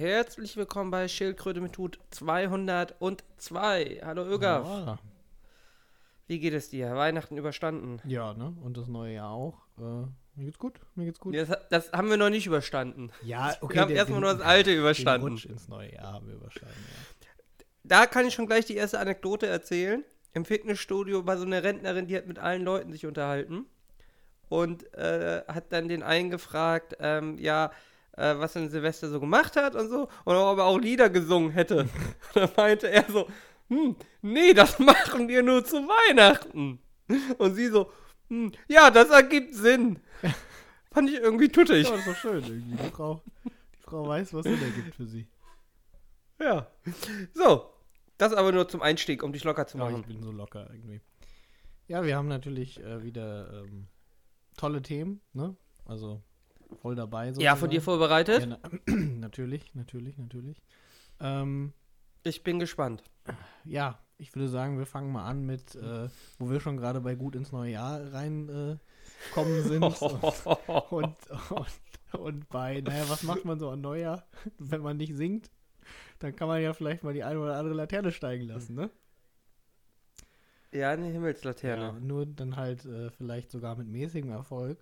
Herzlich willkommen bei Schildkröte mit Hut 202. Hallo Ögaf. Ja, Wie geht es dir? Weihnachten überstanden? ja, ne? Und das neue Jahr auch. Äh, mir geht's gut, mir geht's gut. Das, das haben wir noch nicht überstanden. Ja, okay. wir haben erstmal den- nur das alte Den überstanden. Rutsch ins neue Jahr haben wir überstanden, ja. Da kann ich schon gleich die erste Anekdote erzählen. Im Fitnessstudio war so eine Rentnerin, die hat mit allen Leuten sich unterhalten und äh, hat dann den einen gefragt, ähm, ja, äh, was denn Silvester so gemacht hat und so und ob er auch Lieder gesungen hätte. da meinte er so, hm, nee, das machen wir nur zu Weihnachten. Und sie so, hm, ja, das ergibt Sinn. Fand ich irgendwie tuttig. Ja, das doch schön irgendwie. Die Frau, die Frau weiß, was Sinn ergibt für sie. Ja. So, das aber nur zum Einstieg, um dich locker zu Ja, machen. ich bin so locker irgendwie. Ja, wir haben natürlich äh, wieder ähm, tolle Themen, ne? Also voll dabei. Ja, von dir sozusagen. vorbereitet? Ja, na, natürlich, natürlich, natürlich. Ähm, Ich bin gespannt. ja, ich würde sagen, wir fangen mal an mit, äh, wo wir schon gerade bei gut ins neue Jahr reinkommen äh, sind. und, und, und bei, naja, was macht man so an Neujahr, wenn man nicht singt? Dann kann man ja vielleicht mal die eine oder andere Laterne steigen lassen, ne? ja, eine Himmelslaterne. Ja, nur dann halt äh, vielleicht sogar mit mäßigem Erfolg.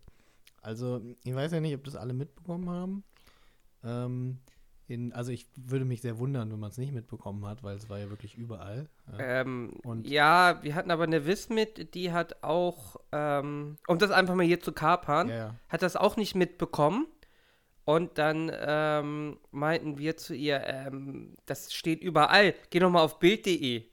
Also, ich weiß ja nicht, ob das alle mitbekommen haben. Ähm, in, also, ich würde mich sehr wundern, wenn man es nicht mitbekommen hat, weil es war ja wirklich überall. Ja. Ähm, ja, wir hatten aber eine Wiss mit, die hat auch, ähm, um das einfach mal hier zu kapern, ja, ja. hat das auch nicht mitbekommen. Und dann ähm, meinten wir zu ihr, ähm, das steht überall, geh doch mal auf Bild.de.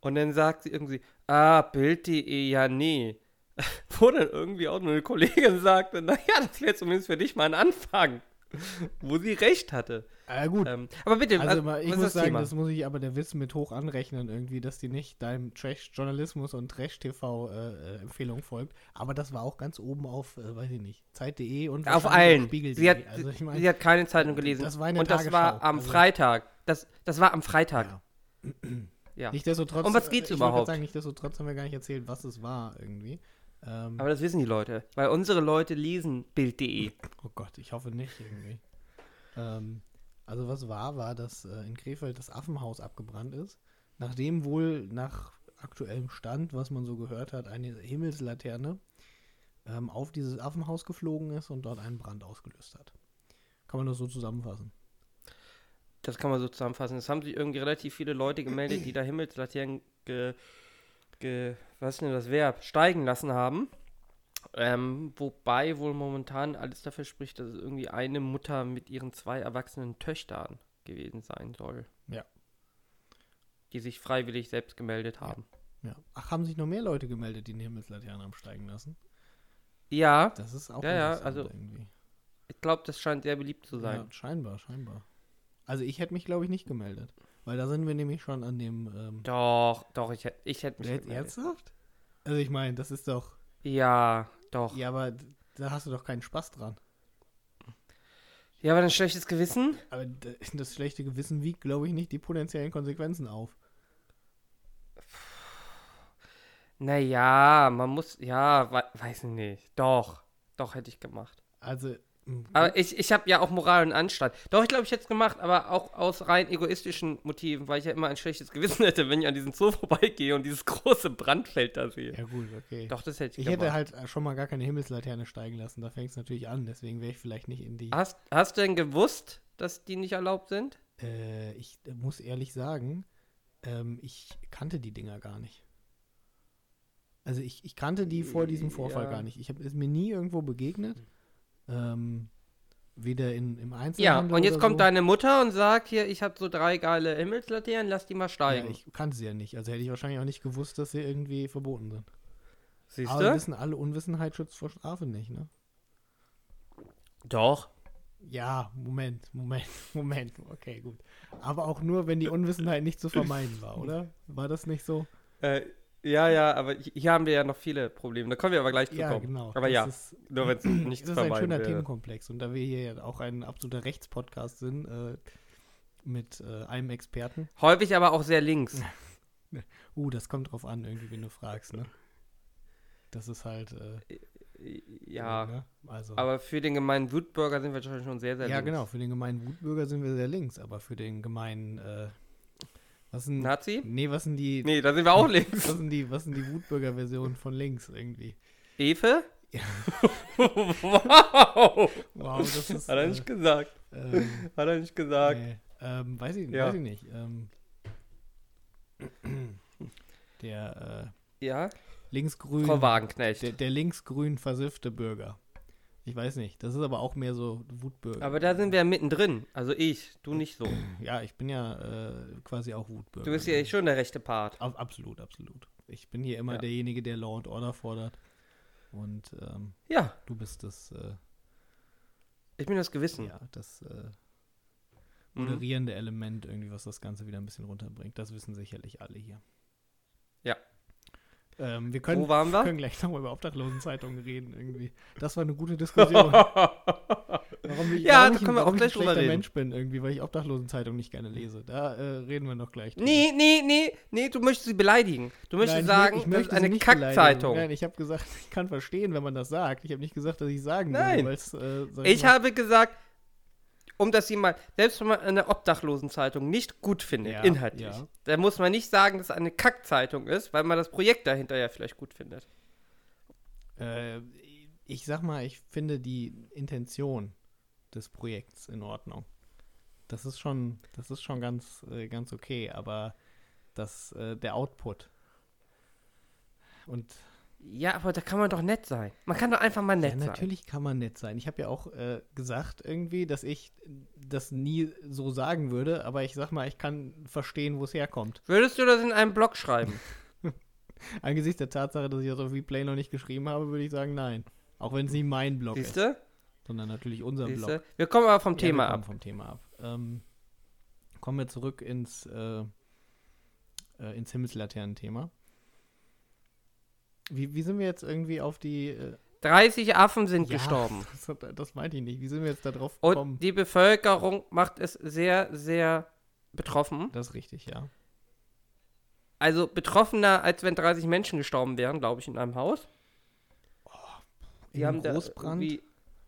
Und dann sagt sie irgendwie, ah, Bild.de, ja, nee. Wo dann irgendwie auch nur eine Kollegin sagte, naja, das wäre zumindest für dich mal ein Anfang. Wo sie recht hatte. Ah, gut. Ähm, aber bitte, Also, mal, ich muss das sagen, Thema? das muss ich aber der Wissen mit hoch anrechnen irgendwie, dass die nicht deinem Trash-Journalismus und Trash-TV-Empfehlung folgt. Aber das war auch ganz oben auf, äh, weiß ich nicht, Zeit.de und Auf allen. auch Spiegel.de. Sie hat, also ich meine, sie hat keine Zeitung gelesen. das war in der Und das war Tagesschau, am also- Freitag. Das, das war am Freitag. ja. Ja. Nichtsdestotrotz, Um was geht's ich überhaupt? Sagen, nichtsdestotrotz haben wir gar nicht erzählt, was es war irgendwie. Ähm, Aber das wissen die Leute. Weil unsere Leute lesen Bild.de. oh Gott, ich hoffe nicht irgendwie. Ähm, also was war, war, dass äh, in Krefeld das Affenhaus abgebrannt ist, nachdem wohl nach aktuellem Stand, was man so gehört hat, eine Himmelslaterne ähm, auf dieses Affenhaus geflogen ist und dort einen Brand ausgelöst hat. Kann man das so zusammenfassen? Das kann man so zusammenfassen. Es haben sich irgendwie relativ viele Leute gemeldet, die da Himmelslaternen ge, ge, was ist denn das Verb, steigen lassen haben. Ähm, wobei wohl momentan alles dafür spricht, dass es irgendwie eine Mutter mit ihren zwei erwachsenen Töchtern gewesen sein soll. Ja. Die sich freiwillig selbst gemeldet haben. Ja. Ach, haben sich noch mehr Leute gemeldet, die eine Himmelslaterne haben steigen lassen? Ja, Das ist auch Ja, ja, also- irgendwie. ich glaube, das scheint sehr beliebt zu sein. Ja, scheinbar, scheinbar. Also ich hätte mich, glaube ich, nicht gemeldet. Weil da sind wir nämlich schon an dem. Ähm, Doch, doch, ich hätte ich hätt mich ernsthaft? Also ich meine, das ist doch. Ja, doch. Ja, Ja, aber da hast du doch keinen Spaß dran. aber ein schlechtes Gewissen? Aber das schlechte Gewissen wiegt, glaube ich, nicht die potenziellen Konsequenzen auf. Naja, man muss, ja, we weiß ich nicht. Doch, doch hätte ich gemacht. Also. Aber ich, ich habe ja auch Moral und Anstand. Doch, ich glaube, ich hätte es gemacht, aber auch aus rein egoistischen Motiven, weil ich ja immer ein schlechtes Gewissen hätte, wenn ich an diesem Zoo vorbeigehe und dieses große Brandfeld da sehe. ja, gut, okay. Doch, das hätte ich, ich gemacht. hätte halt äh, schon mal gar keine Himmelslaterne steigen lassen. Da fängt es natürlich an. Deswegen wäre ich vielleicht nicht in die. hast, hast du denn gewusst, dass die nicht erlaubt sind? Äh, ich äh, muss ehrlich sagen, ähm, ich kannte die Dinger gar nicht. Also ich, ich kannte die vor diesem Vorfall Ja. gar nicht. Ich habe es mir nie irgendwo begegnet. Ähm, weder in, im Ja, Einzelhandel und jetzt kommt so. deine Mutter und sagt hier, ich habe so drei geile Himmelslaternen, lass die mal Ja, steigen. ich kannte sie ja nicht. Also hätte ich wahrscheinlich auch nicht gewusst, dass sie irgendwie verboten sind. Siehst Aber du? wissen alle, Unwissenheit schützt vor Strafe nicht, ne? Doch. Ja, Moment, Moment, Moment. Okay, gut. Aber auch nur, wenn die Unwissenheit nicht zu vermeiden war, oder? War das nicht so? Äh, ja, ja, aber hi- hier haben wir ja noch viele Probleme. Da können wir aber gleich zu Ja, kommen. genau. Aber Das ja, ist, nur wenn es nicht das ist ein schöner wäre. Themenkomplex. Und da wir hier ja auch ein absoluter Rechtspodcast sind, äh, mit äh, einem Experten. Häufig aber auch sehr links. Uh, das kommt drauf an, irgendwie, wenn du fragst, ne? Das ist halt, äh, Ja, Ne? Also, aber für den gemeinen Wutbürger sind wir schon sehr, sehr ja, links. genau. Für den gemeinen Wutbürger sind wir sehr links, aber für den gemeinen, äh, was sind, Nazi? nee, was sind die, Nee, da sind wir auch links. was sind die, was sind die Wutbürger-Versionen von links irgendwie? Efe? Ja. wow! Wow, das ist, Hat er äh, nicht gesagt. ähm, Hat er nicht gesagt. Nee, ähm, weiß, ich, Ja. weiß ich nicht. Ähm, der äh, Ja? linksgrün, Frau Wagenknecht. der, der linksgrün versiffte Bürger. Ich weiß nicht. Das ist aber auch mehr so Wutbürger. Aber da sind wir ja mittendrin. Also ich, du nicht so. ja, ich bin ja äh, quasi auch Wutbürger. Du bist ja schon der rechte Part. Ab, absolut, absolut. Ich bin hier immer Ja. derjenige, der Law and Order fordert. Und ähm, Ja, du bist das, äh, ich bin das Gewissen. ja, das äh, Mhm. moderierende Element irgendwie, was das Ganze wieder ein bisschen runterbringt. Das wissen sicherlich alle hier. Ja. Ähm, wir können, Wo waren wir? können gleich nochmal über Obdachlosenzeitungen reden irgendwie. Das war eine gute Diskussion. Warum ich, Ja, warum da können wir auch ich gleich drüber reden. Mensch bin irgendwie, weil ich Obdachlosenzeitungen nicht gerne lese. Da äh, reden wir noch gleich. drüber. Nee, nee, nee, nee, du möchtest sie beleidigen. Du möchtest Nein, sagen, ich, ich möchte eine. Kackzeitung. Nein, ich habe gesagt, ich kann verstehen, wenn man das sagt. Ich habe nicht gesagt, dass ich sagen Nein. will, äh, Ich mal- habe gesagt, um das jemand, selbst wenn man eine Obdachlosenzeitung nicht gut findet, Ja, inhaltlich, ja. dann muss man nicht sagen, dass es eine Kackzeitung ist, weil man das Projekt dahinter ja vielleicht gut findet. Äh, ich sag mal, ich finde die Intention des Projekts in Ordnung. Das ist schon, das ist schon ganz, äh, ganz okay, aber das, äh, der Output und Ja, aber da kann man doch nett sein. Man kann doch einfach mal ja, nett sein. natürlich kann man nett sein. Ich habe ja auch äh, gesagt irgendwie, dass ich das nie so sagen würde, aber ich sag mal, ich kann verstehen, wo es herkommt. Würdest du das in einem Blog schreiben? Angesichts der Tatsache, dass ich das auf Replay noch nicht geschrieben habe, würde ich sagen, nein. Auch wenn es nicht mein Blog Siehst ist, sondern natürlich unser Blog. Siehst du? Wir kommen aber vom Ja, Thema wir kommen ab. Vom Thema ab. Ähm, kommen wir zurück ins, äh, äh, ins Himmelslaternenthema. Wie, wie sind wir jetzt irgendwie auf die. Äh, 30 Affen sind ja, gestorben. Das, das meinte ich nicht. Wie sind wir jetzt da drauf Und gekommen? die Bevölkerung macht es sehr, sehr betroffen. Das ist richtig, ja. Also betroffener, als wenn 30 Menschen gestorben wären, glaube ich, in einem Haus. Die In haben da Großbrand, irgendwie-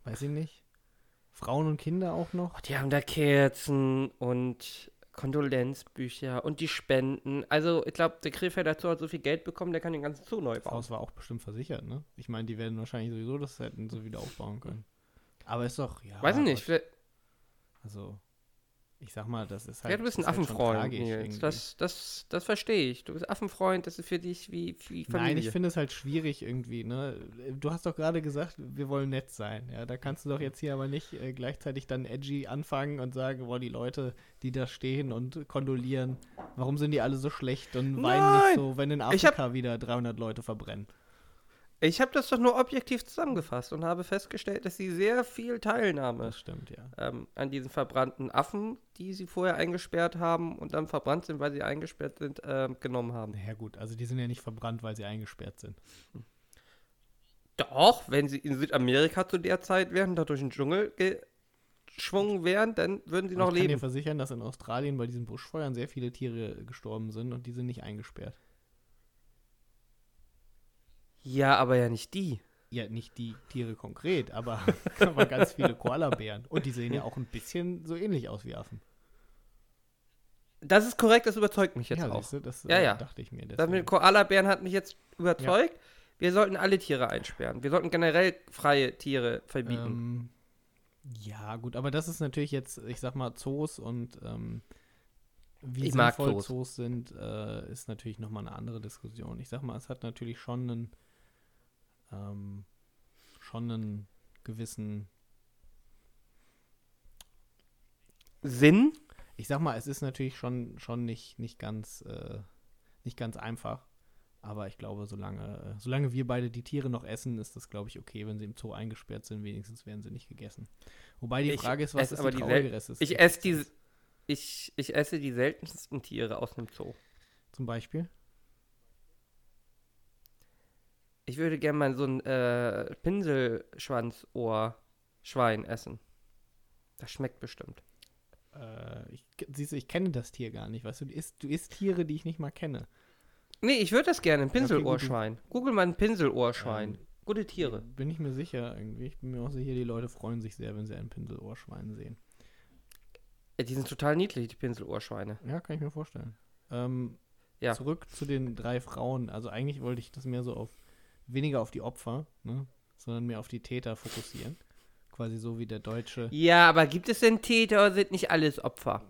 weiß ich nicht. Frauen und Kinder auch noch. Oh, die haben da Kerzen und Kondolenzbücher und die Spenden. Also, ich glaube, der Krefelder Zoo hat so viel Geld bekommen, der kann den ganzen Zoo neu Das bauen. Haus war auch bestimmt versichert, ne? Ich meine, die werden wahrscheinlich sowieso das hätten so wieder aufbauen können. Aber ist doch, ja. Weiß ich nicht, vielleicht, Also, ich sag mal, das ist halt. ja, du bist ein halt Affenfreund, irgendwie. Das, das, das verstehe ich. Du bist Affenfreund, das ist für dich wie, wie Familie. Nein, ich finde es halt schwierig irgendwie, ne? Du hast doch gerade gesagt, wir wollen nett sein. Ja, da kannst du doch jetzt hier aber nicht äh, gleichzeitig dann edgy anfangen und sagen, boah, die Leute, die da stehen und kondolieren, warum sind die alle so schlecht und weinen Nein! nicht so, wenn in Ich hab- Afrika wieder 300 Leute verbrennen. Ich habe das doch nur objektiv zusammengefasst und habe festgestellt, dass sie sehr viel Teilnahme stimmt, ja. ähm, an diesen verbrannten Affen, die sie vorher eingesperrt haben und dann verbrannt sind, weil sie eingesperrt sind, ähm, genommen haben. Naja, gut, also die sind ja nicht verbrannt, weil sie eingesperrt sind. Doch, wenn sie in Südamerika zu der Zeit wären, da durch den Dschungel geschwungen wären, dann würden sie noch ich kann dir leben. versichern, dass in Australien bei diesen Buschfeuern sehr viele Tiere gestorben sind und die sind nicht eingesperrt. Ja, aber ja nicht die. Ja, nicht die Tiere konkret, aber, aber ganz viele Koalabären. Und die sehen ja auch ein bisschen so ähnlich aus wie Affen. Das ist korrekt, das überzeugt mich jetzt ja, auch. du, das Ja, äh, ja. dachte ich mir. Das mit Koalabären hat mich jetzt überzeugt. Wir sollten alle Tiere einsperren. Wir sollten generell freie Tiere verbieten. Ähm, ja, gut, aber das ist natürlich jetzt, ich sag mal, Zoos und ähm, wie Ich mag sinnvoll Zoos. Zoos sind, äh, ist natürlich nochmal eine andere Diskussion. Ich sag mal, es hat natürlich schon einen, ähm, schon einen gewissen, Sinn? ich sag mal, es ist natürlich schon, schon nicht, nicht ganz, äh, nicht ganz einfach. Aber ich glaube, solange, solange wir beide die Tiere noch essen, ist das, glaube ich, okay, wenn sie im Zoo eingesperrt sind. Wenigstens werden sie nicht gegessen. Wobei die Ich Frage ist, was ist aber die Existenz? Ich esse die, ich, ich esse die seltensten Tiere aus dem Zoo. Zum Beispiel? Ich würde gerne mal so ein äh, Pinselschwanzohr-Schwein essen. Das schmeckt bestimmt. Äh, ich, siehst du, ich kenne das Tier gar nicht. Weißt du, du isst, du isst Tiere, die ich nicht mal kenne. Nee, ich würde das gerne, ein Okay, Pinselohrschwein. Google mal ein Pinselohrschwein. Ähm, Gute Tiere. Bin ich mir sicher irgendwie. Ich bin mir auch sicher, die Leute freuen sich sehr, wenn sie ein Pinselohrschwein sehen. Ja, die sind total niedlich, die Pinselohrschweine. Ja, kann ich mir vorstellen. Ähm, Ja. Zurück zu den drei Frauen. Also eigentlich wollte ich das mehr so auf weniger auf die Opfer, ne, sondern mehr auf die Täter fokussieren. Quasi so wie der deutsche. Ja, aber gibt es denn Täter oder sind nicht alles Opfer?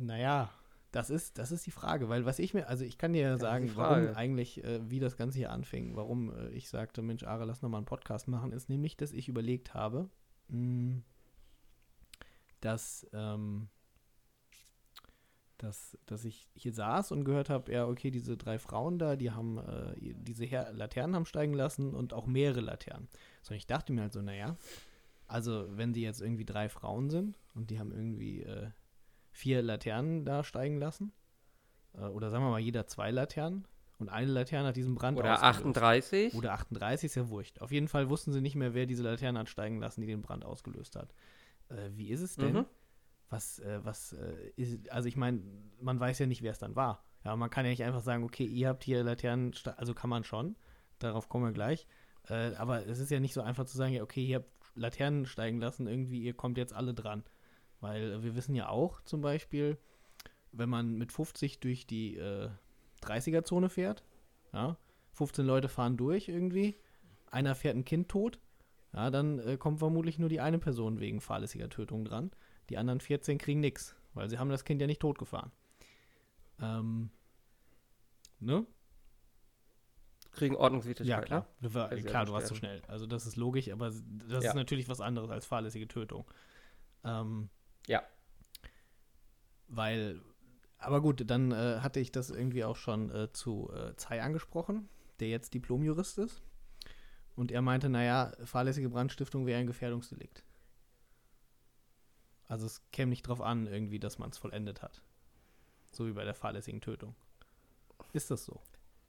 Naja, das ist, das ist die Frage, weil was ich mir, also ich kann dir ja sagen, warum eigentlich, äh, wie das Ganze hier anfing, warum äh, ich sagte, Mensch, Ara, lass nochmal einen Podcast machen, ist nämlich, dass ich überlegt habe, mh, dass, ähm, dass, dass ich hier saß und gehört habe, ja, okay, diese drei Frauen da, die haben äh, diese Her Laternen haben steigen lassen und auch mehrere Laternen. So, ich dachte mir halt so, naja, also wenn die jetzt irgendwie drei Frauen sind und die haben irgendwie äh, vier Laternen da steigen lassen, äh, oder sagen wir mal jeder zwei Laternen und eine Laterne hat diesen Brand Oder ausgelöst. 38? Oder 38 ist ja wurscht. Auf jeden Fall wussten sie nicht mehr, wer diese Laterne hat steigen lassen, die den Brand ausgelöst hat. Äh, wie ist es denn? Mhm. Was, äh, was äh, ist, also ich meine, man weiß ja nicht, wer es dann war. Ja, man kann ja nicht einfach sagen, okay, ihr habt hier Laternen, also kann man schon, darauf kommen wir gleich. Äh, aber es ist ja nicht so einfach zu sagen, ja, okay, ihr habt Laternen steigen lassen, irgendwie, ihr kommt jetzt alle dran. Weil äh, wir wissen ja auch zum Beispiel, wenn man mit 50 durch die äh, 30er-Zone fährt, ja, 15 Leute fahren durch irgendwie, einer fährt ein Kind tot, ja, dann äh, kommt vermutlich nur die eine Person wegen fahrlässiger Tötung dran. Die anderen 14 kriegen nichts, weil sie haben das Kind ja nicht totgefahren. Ähm, ne? Kriegen Ordnungswidrigkeit, Ja, klar. ne? Klar, du warst zu werden. schnell. Also das ist logisch, aber das Ja. ist natürlich was anderes als fahrlässige Tötung. Ähm, Ja. Weil, aber gut, dann äh, hatte ich das irgendwie auch schon äh, zu äh, Zei angesprochen, der jetzt Diplomjurist ist. Und er meinte, naja, fahrlässige Brandstiftung wäre ein Gefährdungsdelikt. Also es käme nicht drauf an, irgendwie, dass man es vollendet hat. So wie bei der fahrlässigen Tötung. Ist das so?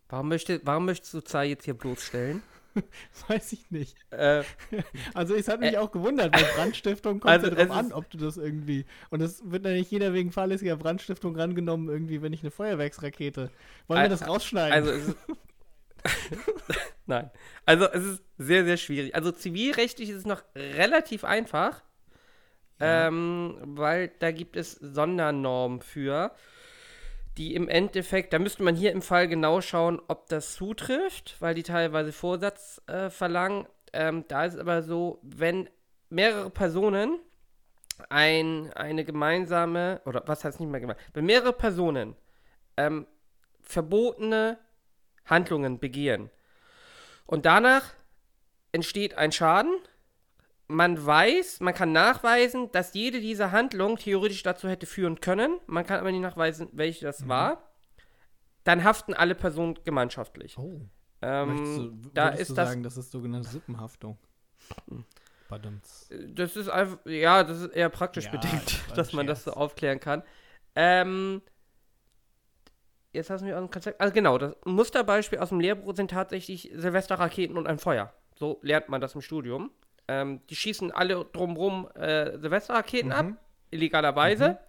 Warum, möchte, warum möchtest du Zai jetzt hier bloßstellen? Weiß ich nicht. äh, Also es hat mich auch gewundert, weil Brandstiftung kommt Also ja drauf an, ob du das irgendwie. Und es wird ja nicht jeder wegen fahrlässiger Brandstiftung rangenommen, irgendwie, wenn ich eine Feuerwerksrakete. Wollen wir das rausschneiden? also ist, Nein. Also es ist sehr, sehr schwierig. Also zivilrechtlich ist es noch relativ einfach, Ähm, weil da gibt es Sondernormen für, die im Endeffekt, da müsste man hier im Fall genau schauen, ob das zutrifft, weil die teilweise Vorsatz äh, verlangen. Ähm, da ist es aber so, wenn mehrere Personen ein, eine gemeinsame, oder was heißt nicht mehr gemein, wenn mehrere Personen ähm, verbotene Handlungen begehen und danach entsteht ein Schaden, man weiß, man kann nachweisen, dass jede dieser Handlungen theoretisch dazu hätte führen können, man kann aber nicht nachweisen, welche das war, dann haften alle Personen gemeinschaftlich. oh, Ähm, du, da ist du das sagen, das ist sogenannte Sippenhaftung. Badumts. Das ist einfach, ja, das ist eher praktisch Ja, bedingt, dass man das so aufklären kann. Ähm, jetzt hast du mich aus dem Konzept. Also genau, das Musterbeispiel aus dem Lehrbuch sind tatsächlich Silvesterraketen und ein Feuer. So lernt man das im Studium. Ähm, die schießen alle drumrum äh, Silvesterraketen ab, Mhm. illegalerweise.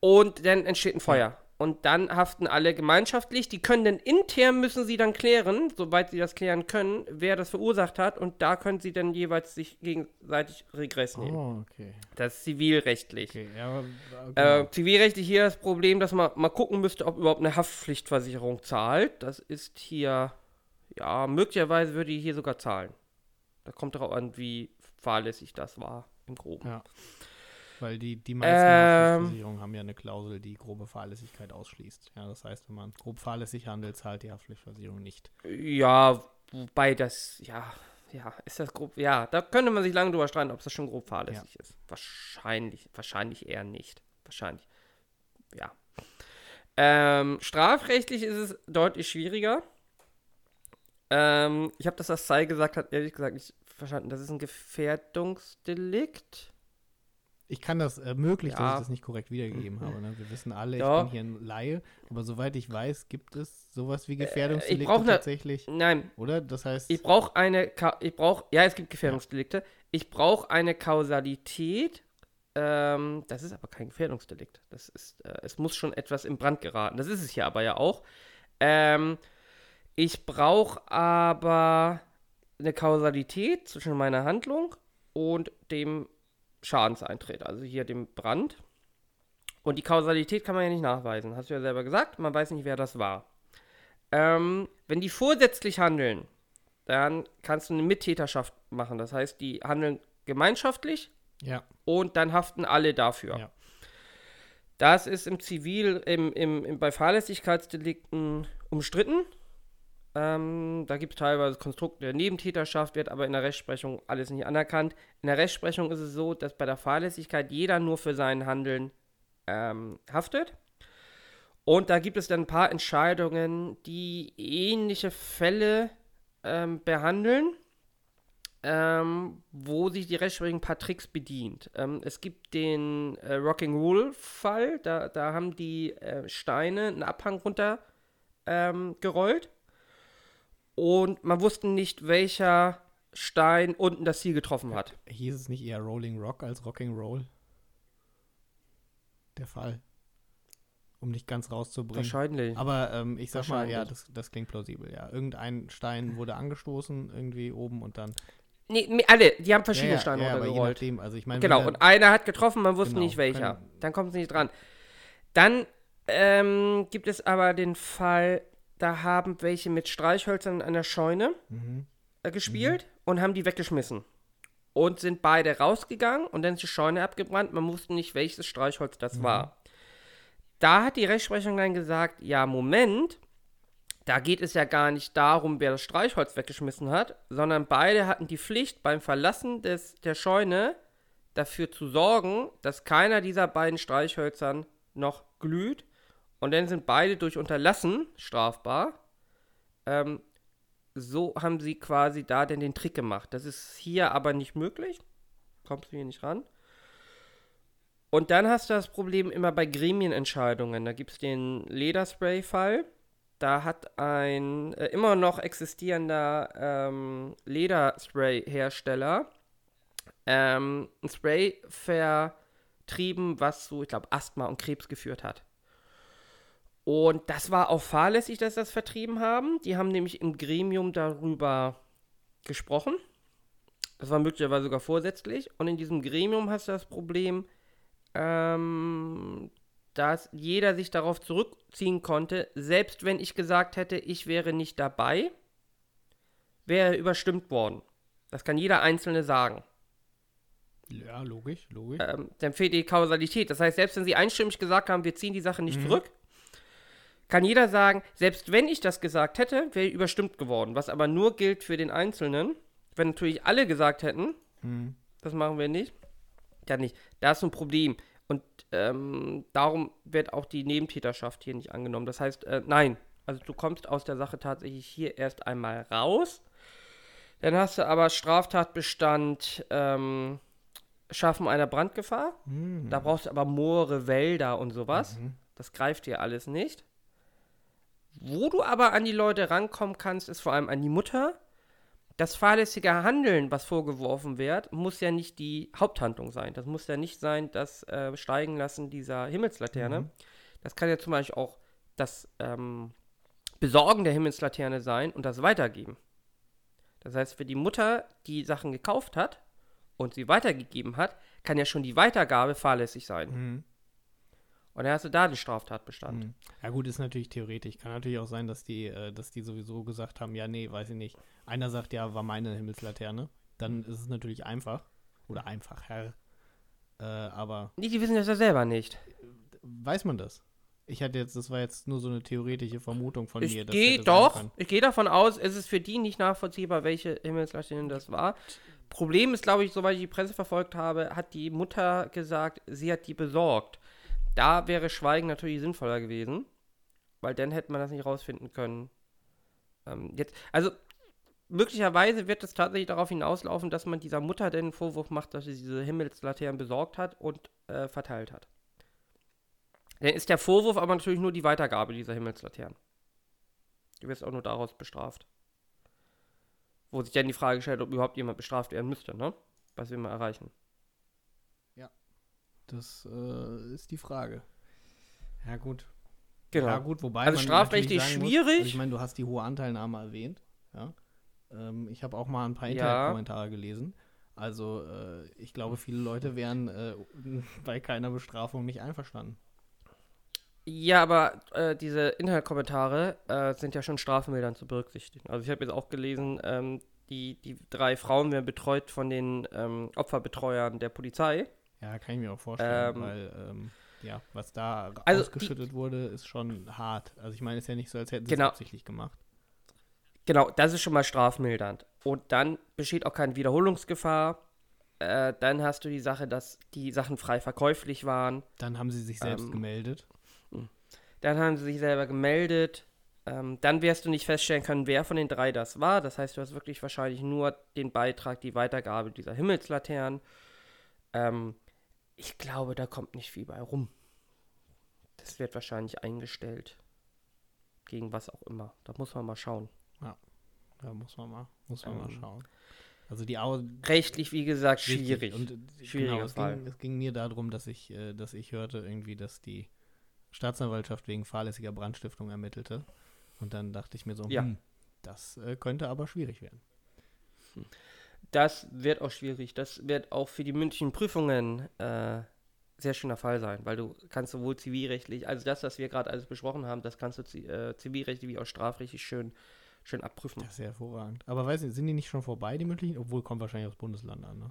Und dann entsteht ein Feuer. Und dann haften alle gemeinschaftlich. Die können dann intern müssen sie dann klären, soweit sie das klären können, wer das verursacht hat. Und da können sie dann jeweils sich gegenseitig Regress nehmen. Oh, okay. Das ist zivilrechtlich. Okay, ja, aber, Äh, zivilrechtlich hier das Problem, dass man mal gucken müsste, ob überhaupt eine Haftpflichtversicherung zahlt. Das ist hier, ja, möglicherweise würde die hier sogar zahlen. Da kommt darauf an, wie fahrlässig das war im Groben. ja. Weil die, die meisten Ähm. Haftpflichtversicherungen haben ja eine Klausel, die grobe Fahrlässigkeit ausschließt. Ja, das heißt, wenn man grob fahrlässig handelt, zahlt die Haftpflichtversicherung nicht. Ja, wobei das, ja, ja, ist das grob, ja, da könnte man sich lange drüber streiten, ob das schon grob fahrlässig ist. Wahrscheinlich, wahrscheinlich eher nicht. Wahrscheinlich, ja. Ähm, strafrechtlich ist es deutlich schwieriger. Ähm, ich habe das, was Sai gesagt hat, ehrlich gesagt nicht verstanden. Das ist ein Gefährdungsdelikt. Ich kann das äh, möglich, dass Ja. ich das nicht korrekt wiedergegeben habe. Ne? Wir wissen alle, Ja. ich bin hier ein Laie, aber soweit ich weiß, gibt es sowas wie Äh, Gefährdungsdelikte ne- tatsächlich, Nein, oder? Das heißt, Ich brauche eine, Ka ich brauche, ja, es gibt Gefährdungsdelikte. Ich brauche eine Kausalität. Ähm, das ist aber kein Gefährdungsdelikt. Das ist, äh, es muss schon etwas in Brand geraten. Das ist es hier aber ja auch. Ähm, ich brauche aber eine Kausalität zwischen meiner Handlung und dem Schadenseintritt, also hier dem Brand. Und die Kausalität kann man ja nicht nachweisen, hast du ja selber gesagt, man weiß nicht, wer das war. Ähm, wenn die vorsätzlich handeln, dann kannst du eine Mittäterschaft machen. Das heißt, die handeln gemeinschaftlich Ja. und dann haften alle dafür. Ja. Das ist im Zivil, im, im, im, bei Fahrlässigkeitsdelikten umstritten. Ähm, da gibt es teilweise Konstrukte der Nebentäterschaft, wird aber in der Rechtsprechung alles nicht anerkannt. In der Rechtsprechung ist es so, dass bei der Fahrlässigkeit jeder nur für sein Handeln ähm, haftet. Und da gibt es dann ein paar Entscheidungen, die ähnliche Fälle ähm, behandeln ähm, wo sich die Rechtsprechung ein paar Tricks bedient. Ähm, es gibt den äh, Rocking Roll-Fall, da, da haben die äh, Steine einen Abhang runter ähm, und man wusste nicht, welcher Stein unten das Ziel getroffen hat. Hieß es nicht eher Rolling Rock als Rocking Roll? Der Fall. Um nicht ganz rauszubringen. Wahrscheinlich. Aber ähm, ich sag mal, ja, das, das klingt plausibel, ja. Irgendein Stein wurde angestoßen, irgendwie oben und dann. Nee, nee, alle, die haben verschiedene ja, ja, Steine ja, runtergerollt. nachdem, also ich meine, Genau, und einer hat getroffen, man wusste Genau, nicht welcher. Dann kommt es nicht dran. Dann ähm, gibt es aber den Fall, da haben welche mit Streichhölzern an der Scheune Mhm. äh, gespielt und haben die weggeschmissen. Und sind beide rausgegangen und dann ist die Scheune abgebrannt. Man wusste nicht, welches Streichholz das war. Da hat die Rechtsprechung dann gesagt, ja, Moment, da geht es ja gar nicht darum, wer das Streichholz weggeschmissen hat, sondern beide hatten die Pflicht, beim Verlassen des, der Scheune dafür zu sorgen, dass keiner dieser beiden Streichhölzern noch glüht. Und dann sind beide durch Unterlassen strafbar. Ähm, so haben sie quasi da denn den Trick gemacht. Das ist hier aber nicht möglich. Kommst du hier nicht ran. Und dann hast du das Problem immer bei Gremienentscheidungen. Da gibt es den Lederspray-Fall. Da hat ein äh, immer noch existierender ähm, Lederspray-Hersteller ähm, ein Spray vertrieben, was zu, ich glaube, Asthma und Krebs geführt hat. Und das war auch fahrlässig, dass sie das vertrieben haben. Die haben nämlich im Gremium darüber gesprochen. Das war möglicherweise sogar vorsätzlich. Und in diesem Gremium hast du das Problem, ähm, dass jeder sich darauf zurückziehen konnte, selbst wenn ich gesagt hätte, ich wäre nicht dabei, wäre er überstimmt worden. Das kann jeder Einzelne sagen. Ja, logisch, logisch. Ähm, dann fehlt die Kausalität. Das heißt, selbst wenn sie einstimmig gesagt haben, wir ziehen die Sache nicht Mhm. zurück, kann jeder sagen, selbst wenn ich das gesagt hätte, wäre ich überstimmt geworden. Was aber nur gilt für den Einzelnen. Wenn natürlich alle gesagt hätten, Mhm. das machen wir nicht, dann nicht. Da ist ein Problem. Und ähm, darum wird auch die Nebentäterschaft hier nicht angenommen. Das heißt, äh, nein. Also du kommst aus der Sache tatsächlich hier erst einmal raus. Dann hast du aber Straftatbestand ähm, Schaffen einer Brandgefahr. Mhm. Da brauchst du aber Moore, Wälder und sowas. Mhm. Das greift dir alles nicht. Wo du aber an die Leute rankommen kannst, ist vor allem an die Mutter. Das fahrlässige Handeln, was vorgeworfen wird, muss ja nicht die Haupthandlung sein. Das muss ja nicht sein, das äh, Steigen lassen dieser Himmelslaterne. Mhm. Das kann ja zum Beispiel auch das ähm, Besorgen der Himmelslaterne sein und das Weitergeben. Das heißt, für die Mutter, die Sachen gekauft hat und sie weitergegeben hat, kann ja schon die Weitergabe fahrlässig sein. Mhm. Und dann hast du da den Straftatbestand. Mhm. Ja gut, ist natürlich theoretisch. Kann natürlich auch sein, dass die, äh, dass die sowieso gesagt haben, ja, nee, weiß ich nicht. Einer sagt, ja, war meine Himmelslaterne. Dann ist es natürlich einfach. Oder einfach, Herr. Äh, aber Nee, die wissen das ja selber nicht. weiß man das? Ich hatte jetzt, das war jetzt nur so eine theoretische Vermutung von Ich mir. sein doch, ich gehe davon aus, es ist für die nicht nachvollziehbar, welche Himmelslaterne das war. Problem ist, glaube ich, soweit ich die Presse verfolgt habe, hat die Mutter gesagt, sie hat die besorgt. Da wäre Schweigen natürlich sinnvoller gewesen, weil dann hätte man das nicht rausfinden können. Ähm, jetzt, also möglicherweise wird es tatsächlich darauf hinauslaufen, dass man dieser Mutter den Vorwurf macht, dass sie diese Himmelslaternen besorgt hat und äh, verteilt hat. Dann ist der Vorwurf aber natürlich nur die Weitergabe dieser Himmelslaternen. Du wirst auch nur daraus bestraft. Wo sich dann die Frage stellt, ob überhaupt jemand bestraft werden müsste, ne? Was wir mal erreichen. Das äh, ist die Frage. Ja, gut. Genau. Ja, gut, wobei Also strafrechtlich sagen muss, schwierig. Also ich meine, du hast die hohe Anteilnahme erwähnt. Ja. Ähm, ich habe auch mal ein paar Ja. Internetkommentare gelesen. Also äh, ich glaube, viele Leute wären äh, bei keiner Bestrafung nicht einverstanden. Ja, aber äh, diese Internetkommentare äh, sind ja schon strafmildern zu berücksichtigen. Also ich habe jetzt auch gelesen, ähm, die, die drei Frauen werden betreut von den ähm, Opferbetreuern der Polizei. Ja, kann ich mir auch vorstellen, Ähm, weil ähm, ja, was da Also ausgeschüttet wurde, ist schon hart. Also ich meine, es ist ja nicht so, als hätten sie Genau. es absichtlich gemacht. Genau, das ist schon mal strafmildernd. Und dann besteht auch keine Wiederholungsgefahr. Äh, dann hast du die Sache, dass die Sachen frei verkäuflich waren. Dann haben sie sich selbst Ähm, gemeldet. Dann haben sie sich selber gemeldet. Ähm, dann wirst du nicht feststellen können, wer von den drei das war. Das heißt, du hast wirklich wahrscheinlich nur den Beitrag, die Weitergabe dieser Himmelslaternen. Ähm, ich glaube, da kommt nicht viel bei rum. Das wird wahrscheinlich eingestellt. Gegen was auch immer. Da muss man mal schauen. Da muss man mal, muss man mal Ähm, schauen. Also die Au Rechtlich, wie gesagt, schwierig. Und äh, Schwieriger genau, es Fall. ging, es ging mir darum, dass ich, äh, dass ich hörte irgendwie, dass die Staatsanwaltschaft wegen fahrlässiger Brandstiftung ermittelte. Und dann dachte ich mir so, Ja. hm, das äh, könnte aber schwierig werden. Das wird auch schwierig. Das wird auch für die mündlichen Prüfungen äh, sehr schöner Fall sein, weil du kannst sowohl zivilrechtlich, also das, was wir gerade alles besprochen haben, das kannst du äh, zivilrechtlich wie auch strafrechtlich schön, schön abprüfen. Das ist ja hervorragend. Aber weiß nicht, sind die nicht schon vorbei, die mündlichen? Obwohl, kommt wahrscheinlich aufs Bundesland an, ne?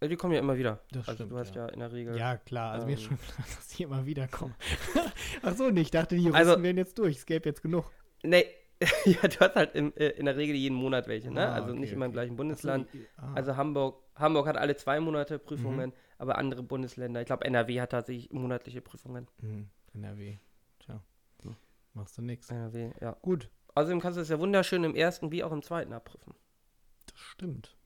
Äh, Die kommen ja immer wieder. Das also stimmt, du hast ja. ja, in der Regel. Ja, klar. Also mir ist Ähm. schon klar, dass die immer wieder kommen. Ach so, nicht. Ich dachte, die Juristen Also- wären jetzt durch. Es gäbe jetzt genug. Nee, ja, du hast halt im, äh, in der Regel jeden Monat welche, ne? Ah, also okay, nicht immer im gleichen Bundesland. die- ah. Also Hamburg, Hamburg hat alle zwei Monate Mhm. Prüfungen, aber andere Bundesländer, ich glaube NRW hat tatsächlich monatliche Prüfungen. Hm, NRW. Tja. Hm. Machst du nix. NRW, ja. Gut, Außerdem kannst du es ja wunderschön im ersten wie auch im zweiten abprüfen. das stimmt.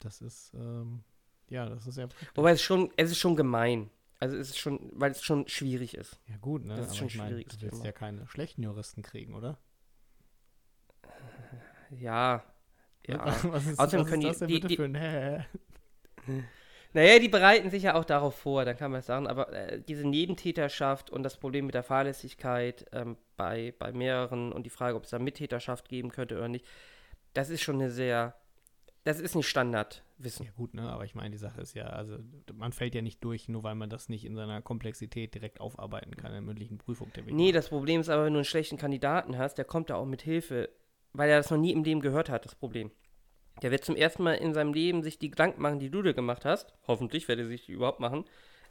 Das ist, ähm, ja, das ist ja. Wobei es schon, es ist schon gemein. Also es ist schon, weil es schon schwierig ist. Ja gut, ne? Das ist Aber schon ich meine, schwieriges du willst ja keine schlechten Juristen kriegen, oder? Ja. Ja. was ist, Außerdem was können ist die- das denn die- bitte die- für ein Hä? Naja, die bereiten sich ja auch darauf vor, dann kann man es sagen, aber äh, diese Nebentäterschaft und das Problem mit der Fahrlässigkeit ähm, bei, bei mehreren und die Frage, ob es da Mittäterschaft geben könnte oder nicht, das ist schon eine sehr, das ist nicht Standardwissen. Ja gut, ne? Aber ich meine, die Sache ist ja, also man fällt ja nicht durch, nur weil man das nicht in seiner Komplexität direkt aufarbeiten kann in der mündlichen Prüfung. Der Nee, das Problem ist aber, wenn du einen schlechten Kandidaten hast, der kommt da auch mit Hilfe, weil er das noch nie im Leben gehört hat, das Problem. Der wird zum ersten Mal in seinem Leben sich die Gedanken machen, die du dir gemacht hast. Hoffentlich wird er sich die überhaupt machen,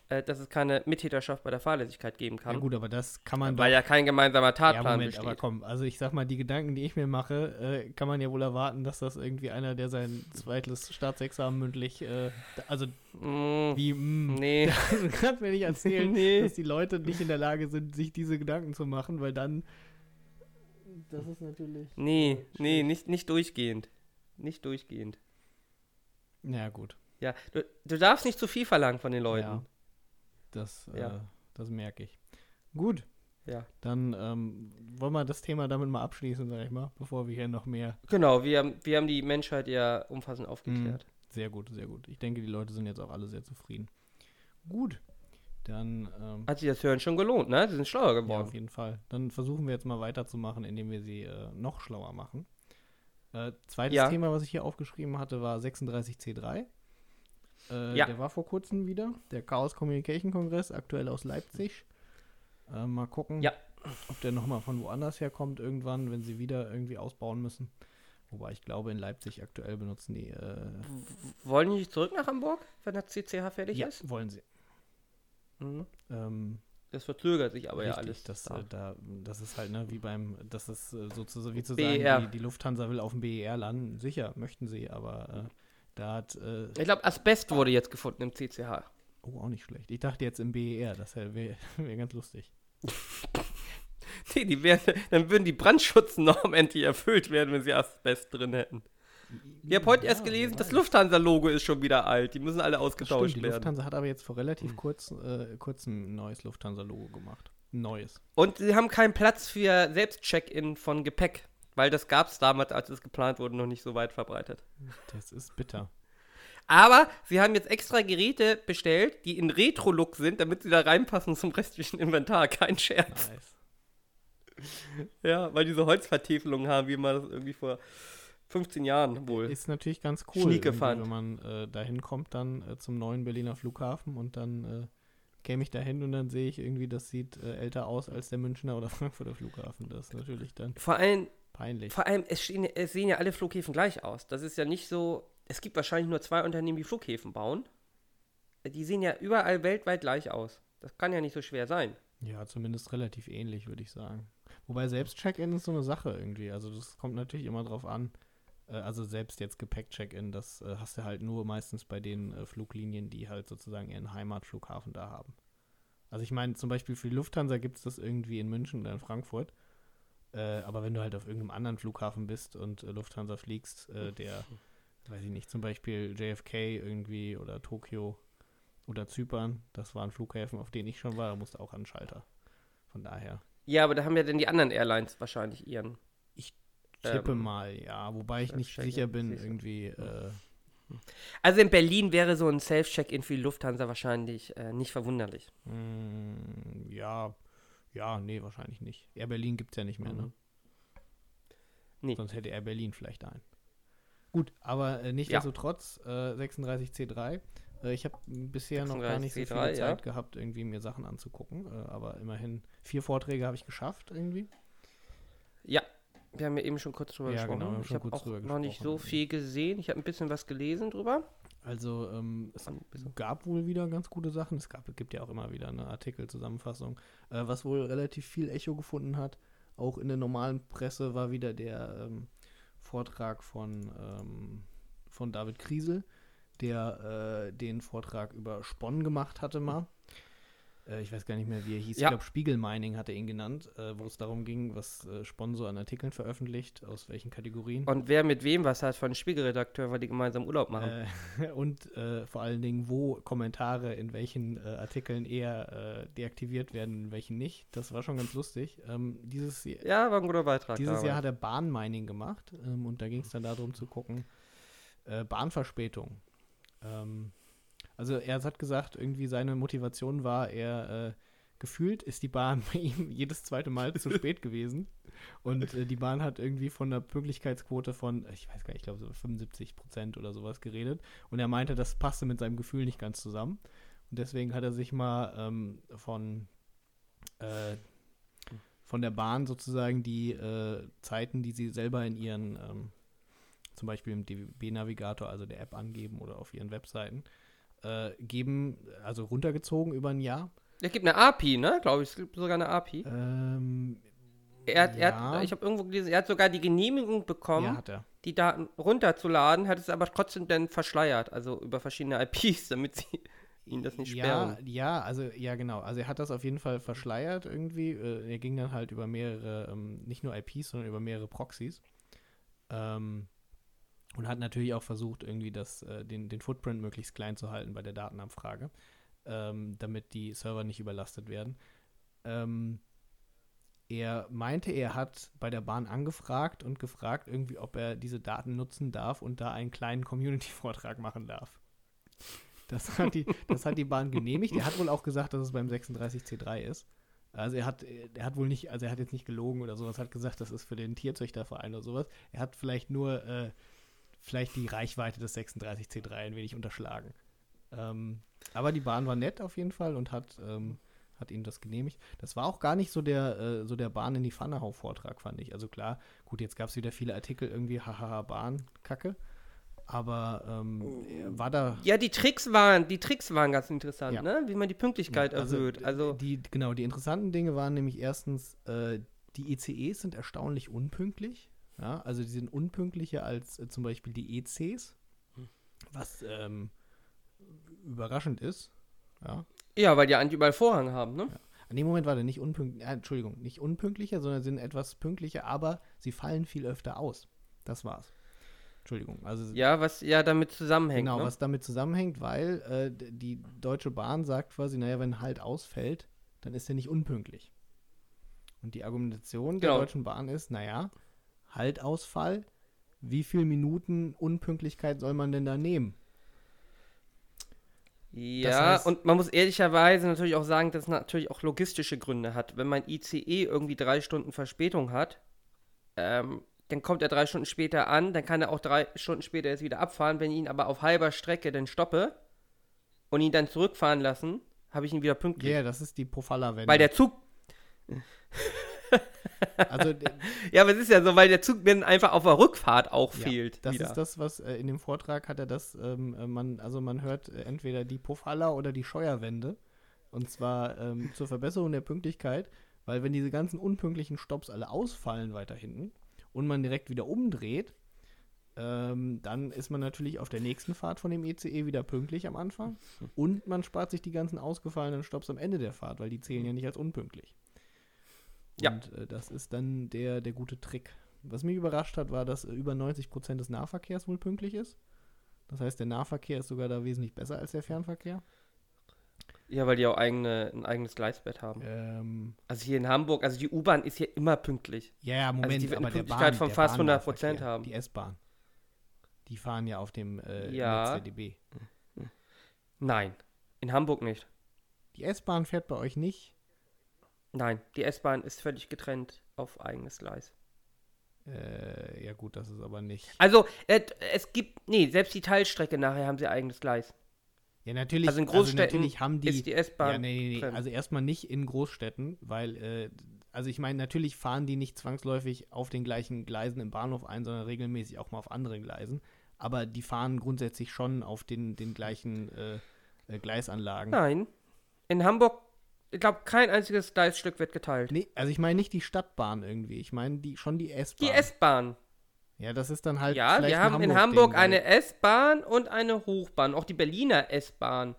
äh, dass es keine Mittäterschaft bei der Fahrlässigkeit geben kann. ja gut, aber das kann man weil ja kein gemeinsamer Ja, Tatplan Moment, aber besteht. komm, also ich sag mal, die Gedanken, die ich mir mache, äh, kann man ja wohl erwarten, dass das irgendwie einer, der sein zweites Staatsexamen mündlich, äh, also Mm, wie, mm, nee. kannst mir nicht erzählen, Nee. dass die Leute nicht in der Lage sind, sich diese Gedanken zu machen, weil dann, das ist natürlich, Nee, nee, nicht, nicht durchgehend. Nicht durchgehend. ja gut, Ja, du, du darfst nicht zu viel verlangen von den Leuten. Ja. das, äh, Ja. das merke ich. Gut, Ja. dann ähm, wollen wir das Thema damit mal abschließen, sag ich mal, bevor wir hier noch mehr Genau, wir haben, wir haben die Menschheit ja umfassend aufgeklärt. Sehr gut, sehr gut. Ich denke, die Leute sind jetzt auch alle sehr zufrieden. Gut, dann ähm, Hat sich das Hören schon gelohnt, ne? Sie sind schlauer ja, geworden. auf jeden Fall. Dann versuchen wir jetzt mal weiterzumachen, indem wir sie äh, noch schlauer machen. Äh, zweites Ja. Thema, was ich hier aufgeschrieben hatte, war 36C3. Äh, Ja. Der war vor kurzem wieder. Der Chaos Communication Kongress, aktuell aus Leipzig. Äh, mal gucken, Ja. ob der nochmal von woanders herkommt irgendwann, wenn sie wieder irgendwie ausbauen müssen. Wobei ich glaube, in Leipzig aktuell benutzen die äh, Wollen die nicht zurück nach Hamburg, wenn der CCH fertig ja, ist? wollen sie. Mhm. Ähm, Das verzögert sich aber ja richtig, alles. Das, da. äh, da, das ist halt, ne, wie beim, das ist äh, sozusagen, wie zu sagen, die, die Lufthansa will auf dem BER landen. Sicher, möchten sie, aber äh, da hat, äh, ich glaube, Asbest wurde jetzt gefunden im CCH. oh, auch nicht schlecht. Ich dachte jetzt im BER, das wäre wär ganz lustig. Nee, die wären, dann würden die Brandschutznormen endlich erfüllt werden, wenn sie Asbest drin hätten. Ich habe heute Ja, erst gelesen, das. Lufthansa-Logo ist schon wieder alt. Die müssen alle ausgetauscht stimmt, die werden. Lufthansa hat aber jetzt vor relativ Hm. kurz, äh, kurzem ein neues Lufthansa-Logo gemacht. Neues. Und sie haben keinen Platz für Selbstcheck-in von Gepäck, weil das gab es damals, als es geplant wurde, noch nicht so weit verbreitet. Das ist bitter. Aber sie haben jetzt extra Geräte bestellt, die in Retro-Look sind, damit sie da reinpassen zum restlichen Inventar. Kein Scherz. Nice. Ja, weil diese Holzvertäfelungen haben, wie man das irgendwie vor 15 Jahren wohl. Ist natürlich ganz cool, wenn man äh, dahin kommt, dann äh, zum neuen Berliner Flughafen und dann äh, käme ich dahin und dann sehe ich irgendwie, das sieht äh, älter aus als der Münchner oder Frankfurter Flughafen. Das ist natürlich dann Vor allem, peinlich. vor allem es, stehen, es sehen ja alle Flughäfen gleich aus. Das ist ja nicht so. Es gibt wahrscheinlich nur zwei Unternehmen, die Flughäfen bauen. Die sehen ja überall weltweit gleich aus. Das kann ja nicht so schwer sein. Ja, zumindest relativ ähnlich, würde ich sagen. Wobei selbst Check-in ist so eine Sache irgendwie. Also das kommt natürlich immer drauf an. Äh, also selbst jetzt Gepäck-Check-in, das äh, hast du halt nur meistens bei den äh, Fluglinien, die halt sozusagen ihren Heimatflughafen da haben. Also ich meine, zum Beispiel für die Lufthansa gibt es das irgendwie in München oder in Frankfurt. Äh, aber wenn du halt auf irgendeinem anderen Flughafen bist und äh, Lufthansa fliegst, äh, der, weiß ich nicht, zum Beispiel JFK irgendwie oder Tokio oder Zypern, das waren Flughäfen, auf denen ich schon war, da musste auch an den Schalter. Von daher. Ja, aber da haben ja dann die anderen Airlines wahrscheinlich ihren. Tippe Ähm, mal, ja. Wobei ich nicht sicher bin, du. irgendwie. Äh, Also in Berlin wäre so ein Self-Check-In für die Lufthansa wahrscheinlich äh, nicht verwunderlich. mm, ja, ja, nee, wahrscheinlich nicht. Air Berlin gibt es ja nicht mehr, ne? Mhm. Nee. Sonst hätte Air Berlin vielleicht einen. Gut, aber äh, nichtsdestotrotz, äh, 36C3. Äh, ich habe bisher noch gar nicht so viel 36C3, ja. Zeit gehabt, irgendwie mir Sachen anzugucken. Äh, aber immerhin vier Vorträge habe ich geschafft, irgendwie. Ja, wir haben ja eben schon kurz drüber Ja, gesprochen. genau, ich habe auch noch nicht so viel gesehen. Ich habe ein bisschen was gelesen drüber. Also ähm, es gab wohl wieder ganz gute Sachen. Es gab, gibt ja auch immer wieder eine Artikelzusammenfassung. Äh, was wohl relativ viel Echo gefunden hat, auch in der normalen Presse, war wieder der ähm, Vortrag von, ähm, von David Kriesel, der äh, den Vortrag über Spon gemacht hatte mal. Äh, ich weiß gar nicht mehr, wie er hieß. Ja. Ich glaube, Spiegelmining hat er ihn genannt, äh, wo es darum ging, was äh, Sponsor an Artikeln veröffentlicht, aus welchen Kategorien. Und wer mit wem was hat von Spiegelredakteur, weil die gemeinsam Urlaub machen. Äh, und äh, vor allen Dingen, wo Kommentare in welchen äh, Artikeln eher deaktiviert werden, in welchen nicht. Das war schon ganz lustig. Ähm, dieses ja, war ein guter Beitrag. dieses. Jahr hat er Bahnmining gemacht ähm, und da ging es dann darum zu gucken, Bahnverspätung. Ähm, also er hat gesagt, irgendwie seine Motivation war, er äh, gefühlt ist die Bahn bei ihm jedes zweite Mal zu spät gewesen. Und äh, die Bahn hat irgendwie von einer Pünktlichkeitsquote von, ich weiß gar nicht, ich glaube so 75 Prozent oder sowas geredet. Und er meinte, das passte mit seinem Gefühl nicht ganz zusammen. Und deswegen hat er sich mal ähm, von, äh, von der Bahn sozusagen die äh, Zeiten, die sie selber in ihren, ähm, zum Beispiel im DB-Navigator, also der App angeben oder auf ihren Webseiten, äh, geben, also runtergezogen über ein Jahr. Es gibt eine API, ne? Glaube ich. Es gibt sogar eine API. Ähm, Er hat, er ja. hat, ich habe irgendwo gelesen, er hat sogar die Genehmigung bekommen, ja, er. die Daten runterzuladen, hat es aber trotzdem dann verschleiert, also über verschiedene IPs, damit sie ihn das nicht Ja, sperren. ja, also ja genau. Also er hat das auf jeden Fall verschleiert irgendwie. Äh, er ging dann halt über mehrere, ähm, nicht nur IPs, sondern über mehrere Proxys. Ähm, und hat natürlich auch versucht, irgendwie das, äh, den, den Footprint möglichst klein zu halten bei der Datenabfrage, ähm, damit die Server nicht überlastet werden. Ähm, er meinte, er hat bei der Bahn angefragt und gefragt, irgendwie, ob er diese Daten nutzen darf und da einen kleinen Community-Vortrag machen darf. Das hat, die, das hat die Bahn genehmigt. Er hat wohl auch gesagt, dass es beim 36C3 ist. Also er hat, er hat wohl nicht, also er hat jetzt nicht gelogen oder sowas, hat gesagt, das ist für den Tierzüchterverein oder sowas. Er hat vielleicht nur, äh, vielleicht die Reichweite des 36C3 ein wenig unterschlagen. Ähm, aber die Bahn war nett auf jeden Fall und hat, ähm, hat ihnen das genehmigt. Das war auch gar nicht so der, äh, so der Bahn in die Pfanne hau Vortrag, fand ich. Also klar, gut, jetzt gab es wieder viele Artikel irgendwie, hahaha, Bahn, Kacke. Aber ähm, er war da Ja, die Tricks waren, die Tricks waren ganz interessant, Ja. ne? Wie man die Pünktlichkeit Ja, erhöht. d- Also, die, genau, die interessanten Dinge waren nämlich erstens, äh, die ECEs sind erstaunlich unpünktlich. Ja, also die sind unpünktlicher als äh, zum Beispiel die ECs, was ähm, überraschend ist. Ja. ja, weil die eigentlich überall Vorhang haben, ne? An dem Moment war der nicht unpünktlich, äh, Entschuldigung, nicht unpünktlicher, sondern sind etwas pünktlicher, aber sie fallen viel öfter aus. Das war's. Entschuldigung. Also Ja, was ja damit zusammenhängt, Genau, ne? was damit zusammenhängt, weil äh, die Deutsche Bahn sagt quasi, naja, wenn Halt ausfällt, dann ist er nicht unpünktlich. Und die Argumentation der Genau. Deutschen Bahn ist, naja, Haltausfall, wie viele Minuten Unpünktlichkeit soll man denn da nehmen? Ja, heißt- und man muss ehrlicherweise natürlich auch sagen, dass es natürlich auch logistische Gründe hat. Wenn mein ICE irgendwie drei Stunden Verspätung hat, ähm, dann kommt er drei Stunden später an, dann kann er auch drei Stunden später jetzt wieder abfahren. Wenn ich ihn aber auf halber Strecke dann stoppe und ihn dann zurückfahren lassen, habe ich ihn wieder Ja, pünktlich. yeah, das ist die Pofalla-Wende. Weil der Zug, also, d- ja, aber es ist ja so, weil der Zug mir dann einfach auf der Rückfahrt auch ja, fehlt. das wieder. ist das, was äh, in dem Vortrag hat er das, ähm, äh, man, also man hört äh, entweder die Pofalla oder die Scheuerwende. Und zwar ähm, zur Verbesserung der Pünktlichkeit, weil wenn diese ganzen unpünktlichen Stops alle ausfallen weiter hinten und man direkt wieder umdreht, ähm, dann ist man natürlich auf der nächsten Fahrt von dem ECE wieder pünktlich am Anfang und man spart sich die ganzen ausgefallenen Stops am Ende der Fahrt, weil die zählen ja nicht als unpünktlich. Ja. Und äh, das ist dann der, der gute Trick. Was mich überrascht hat, war, dass äh, über 90% des Nahverkehrs wohl pünktlich ist. Das heißt, der Nahverkehr ist sogar da wesentlich besser als der Fernverkehr. ja, weil die auch eigene, ein eigenes Gleisbett haben. Ähm, Also hier in Hamburg, also die U-Bahn ist hier immer pünktlich. ja, ja, Moment, die wird eine aber der Pünktlichkeit Bahn, von der fast 100% Bahnnahverkehr, haben. Die S-Bahn. Die fahren ja auf dem äh, Ja. Netz der DB. Nein, in Hamburg nicht. Die S-Bahn fährt bei euch nicht. Nein, die S-Bahn ist völlig getrennt auf eigenes Gleis. Äh, ja gut, das ist aber nicht. Also, äh, es gibt, nee, selbst die Teilstrecke nachher haben sie eigenes Gleis. Ja, natürlich, Also in Großstädten natürlich haben die, ist die S-Bahn Ja, nee, nee, nee. Also erstmal nicht in Großstädten, weil, äh, also ich meine, natürlich fahren die nicht zwangsläufig auf den gleichen Gleisen im Bahnhof ein, sondern regelmäßig auch mal auf anderen Gleisen. Aber die fahren grundsätzlich schon auf den, den gleichen äh, äh, Gleisanlagen. Nein, in Hamburg, ich glaube, kein einziges Gleisstück wird geteilt. Nee, also ich meine nicht die Stadtbahn irgendwie. Ich meine die, schon die S-Bahn. Die S-Bahn. Ja, das ist dann halt. Ja, wir haben in Hamburg-Ding, Hamburg eine S-Bahn und eine Hochbahn. Auch die Berliner S-Bahn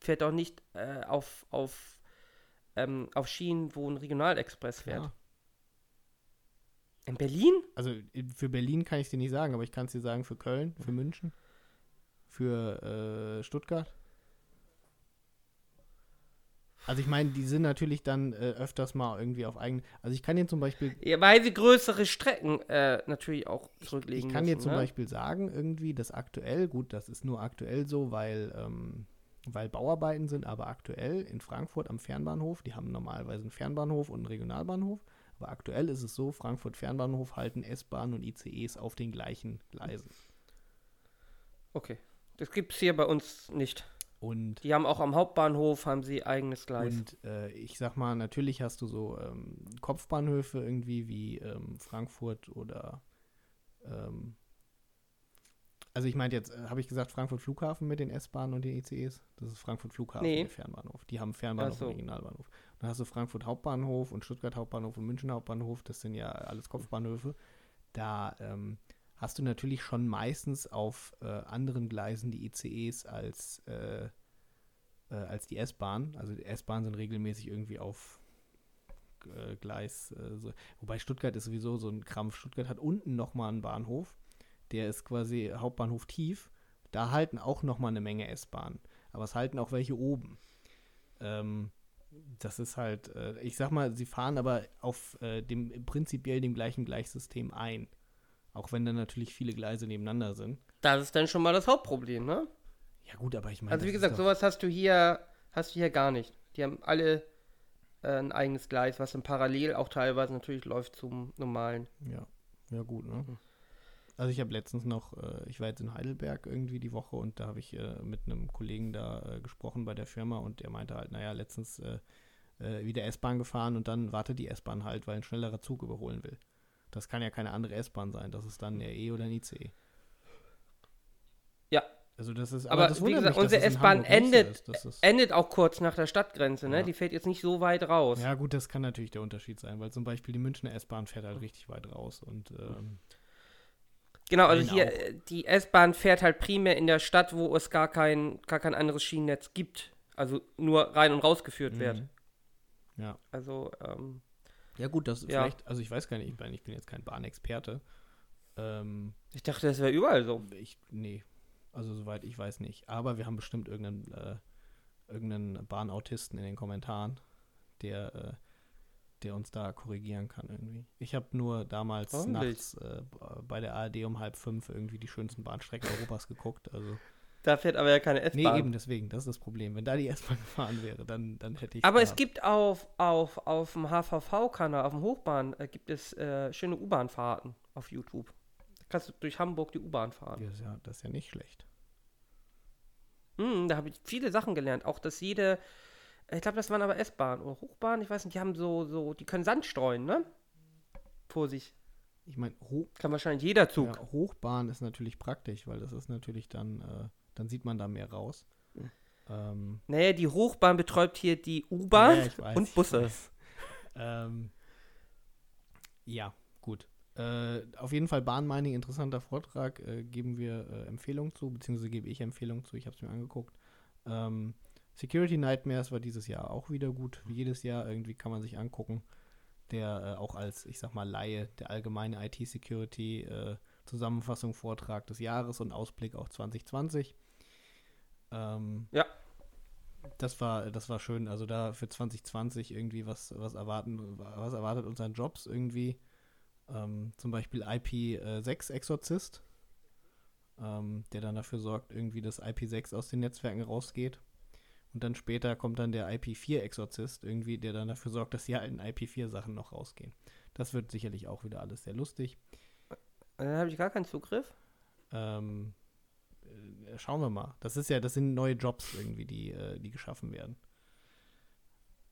fährt auch nicht äh, auf, auf, ähm, auf Schienen, wo ein Regionalexpress fährt. Ja. In Berlin? Also äh, für Berlin kann ich es dir nicht sagen, aber ich kann es dir sagen für Köln, für München, für äh, Stuttgart. Also ich meine, die sind natürlich dann äh, öfters mal irgendwie auf eigenen. Also ich kann dir zum Beispiel, Ja, weil sie größere Strecken äh, natürlich auch zurücklegen ich kann müssen. dir zum ne? Beispiel sagen, irgendwie, dass aktuell, gut, das ist nur aktuell so, weil, ähm, weil Bauarbeiten sind, aber aktuell in Frankfurt am Fernbahnhof, die haben normalerweise einen Fernbahnhof und einen Regionalbahnhof, aber aktuell ist es so, Frankfurt Fernbahnhof halten S-Bahn und ICEs auf den gleichen Gleisen. Okay. Das gibt's hier bei uns nicht. Und Die haben auch am Hauptbahnhof haben sie eigenes Gleis. Und äh, ich sag mal, natürlich hast du so ähm, Kopfbahnhöfe irgendwie wie ähm, Frankfurt oder ähm, also ich meinte jetzt, äh, habe ich gesagt Frankfurt Flughafen mit den S-Bahnen und den ICEs? Das ist Frankfurt Flughafen, Nee. der Fernbahnhof. Die haben Fernbahnhof so. und Regionalbahnhof. Dann hast du Frankfurt Hauptbahnhof und Stuttgart Hauptbahnhof und München Hauptbahnhof. Das sind ja alles Kopfbahnhöfe. Da ähm, hast du natürlich schon meistens auf äh, anderen Gleisen die ICEs als äh, äh, als die S-Bahn. Also die S-Bahn sind regelmäßig irgendwie auf äh, Gleis. Äh, so. Wobei Stuttgart ist sowieso so ein Krampf. Stuttgart hat unten nochmal einen Bahnhof. Der ist quasi Hauptbahnhof tief. Da halten auch nochmal eine Menge S-Bahnen. Aber es halten auch welche oben. Ähm, das ist halt, äh, ich sag mal, sie fahren aber auf dem prinzipiell dem gleichen Gleichsystem ein. Auch wenn da natürlich viele Gleise nebeneinander sind. Das ist dann schon mal das Hauptproblem, ne? Ja gut, aber ich meine. Also wie gesagt, sowas hast du hier, hast du hier gar nicht. Die haben alle äh, ein eigenes Gleis, was dann parallel auch teilweise natürlich läuft zum normalen. Ja, ja gut, ne? Mhm. Also ich habe letztens noch, äh, ich war jetzt in Heidelberg irgendwie die Woche und da habe ich äh, mit einem Kollegen da äh, gesprochen bei der Firma und der meinte halt, naja, letztens äh, äh, wieder S-Bahn gefahren und dann wartet die S-Bahn halt, weil ein schnellerer Zug überholen will. Das kann ja keine andere S-Bahn sein, das ist dann der E oder ein ICE. Ja. Also das ist, Aber das wie gesagt, mich, unsere S-Bahn endet- Endet auch kurz nach der Stadtgrenze, ne? Ja. Die fährt jetzt nicht so weit raus. ja gut, das kann natürlich der Unterschied sein, weil zum Beispiel die Münchner S-Bahn fährt halt richtig weit raus und ähm, Genau, also hier, auch. äh, die S-Bahn fährt halt primär in der Stadt, wo es gar kein, gar kein anderes Schienennetz gibt. Also nur rein und rausgeführt wird. mhm. ja. Also, ähm, Ja, gut, das Ja. vielleicht, also ich weiß gar nicht, ich, meine, ich bin jetzt kein Bahnexperte. Ähm, ich dachte, das wäre überall so. ich, nee, also soweit ich weiß nicht. Aber wir haben bestimmt irgendeinen, äh, irgendeinen Bahnautisten in den Kommentaren, der, äh, der uns da korrigieren kann irgendwie. Ich habe nur damals Hoffentlich. nachts äh, bei der ARD um halb fünf irgendwie die schönsten Bahnstrecken Europas geguckt. Also Da fährt aber ja keine Nee, S-Bahn. eben deswegen, das ist das Problem. Wenn da die S-Bahn gefahren wäre, dann, dann hätte ich. aber es gibt auf, auf, auf dem HVV-Kanal, auf dem Hochbahn, äh, gibt es äh, schöne U-Bahn-Fahrten auf YouTube. Da kannst du durch Hamburg die U-Bahn fahren. Das ist, ja, das ist ja nicht schlecht. Hm, da habe ich viele Sachen gelernt. Auch, dass jede, ich glaube, das waren aber S-Bahn oder Hochbahn, ich weiß nicht, die haben so, so, die können Sand streuen, ne? Vor sich. Ich meine, Ho Kann wahrscheinlich jeder Zug. ja, Hochbahn ist natürlich praktisch, weil das ist natürlich dann, äh, dann sieht man da mehr raus. Mhm. Ähm, Naja, die Hochbahn betreibt hier die U-Bahn ja, und Busse. Ähm, ja, gut. Äh, auf jeden Fall Bahnmining, interessanter Vortrag, äh, geben wir äh, Empfehlungen zu, beziehungsweise gebe ich Empfehlungen zu, ich habe es mir angeguckt. Ähm, Security Nightmares war dieses Jahr auch wieder gut, wie jedes Jahr, irgendwie kann man sich angucken. Der äh, auch als, ich sag mal, Laie, der allgemeine IT-Security äh, Zusammenfassung, Vortrag des Jahres und Ausblick auf 2020. Ähm, Ja. Das war, das war schön. Also da für 2020 irgendwie was, was erwarten, was erwartet uns an Jobs irgendwie. Ähm, zum Beispiel IP6-Exorzist, ähm, der dann dafür sorgt, irgendwie, dass IP6 aus den Netzwerken rausgeht. Und dann später kommt dann der IP4-Exorzist irgendwie, der dann dafür sorgt, dass die alten IP4-Sachen noch rausgehen. Das wird sicherlich auch wieder alles sehr lustig. Dann habe ich gar keinen Zugriff. Ähm, äh, schauen wir mal. Das ist ja, das sind neue Jobs irgendwie, die, äh, die geschaffen werden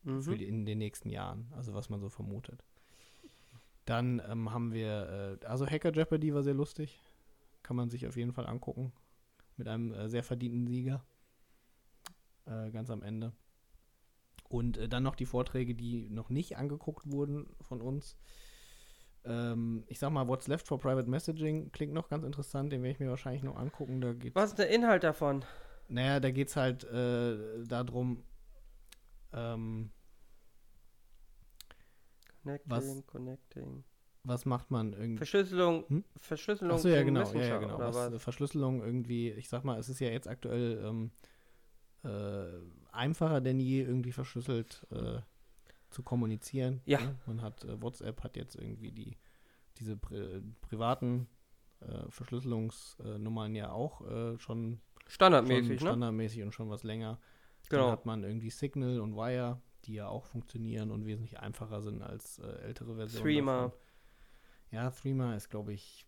Mhm. die, in den nächsten Jahren. Also was man so vermutet. Dann ähm, haben wir, äh, also Hacker Jeopardy war sehr lustig. Kann man sich auf jeden Fall angucken. Mit einem äh, sehr verdienten Sieger. Äh, ganz am Ende. Und äh, dann noch die Vorträge, die noch nicht angeguckt wurden von uns. Ähm, ich sag mal, What's Left for Private Messaging klingt noch ganz interessant. Den werde ich mir wahrscheinlich noch angucken. Da geht's Was ist der Inhalt davon? naja, da geht es halt äh, darum, ähm, Connecting, Was? connecting. was macht man irgendwie. Verschlüsselung, Hm? Verschlüsselung Achso, ja, im genau, ja, ja, genau. Was, was? äh, Verschlüsselung irgendwie, ich sag mal, es ist ja jetzt aktuell ähm, äh, einfacher denn je, irgendwie verschlüsselt äh, zu kommunizieren. Ja. ne? Man hat, äh, WhatsApp hat jetzt irgendwie die, diese pri privaten äh, Verschlüsselungsnummern ja auch äh, schon, schon Standardmäßig, ne? standardmäßig und schon was länger. Dann Genau. hat man irgendwie Signal und Wire, die ja auch funktionieren und wesentlich einfacher sind als äh, ältere Versionen. Threema. davon. Ja, Threema ist, glaube ich,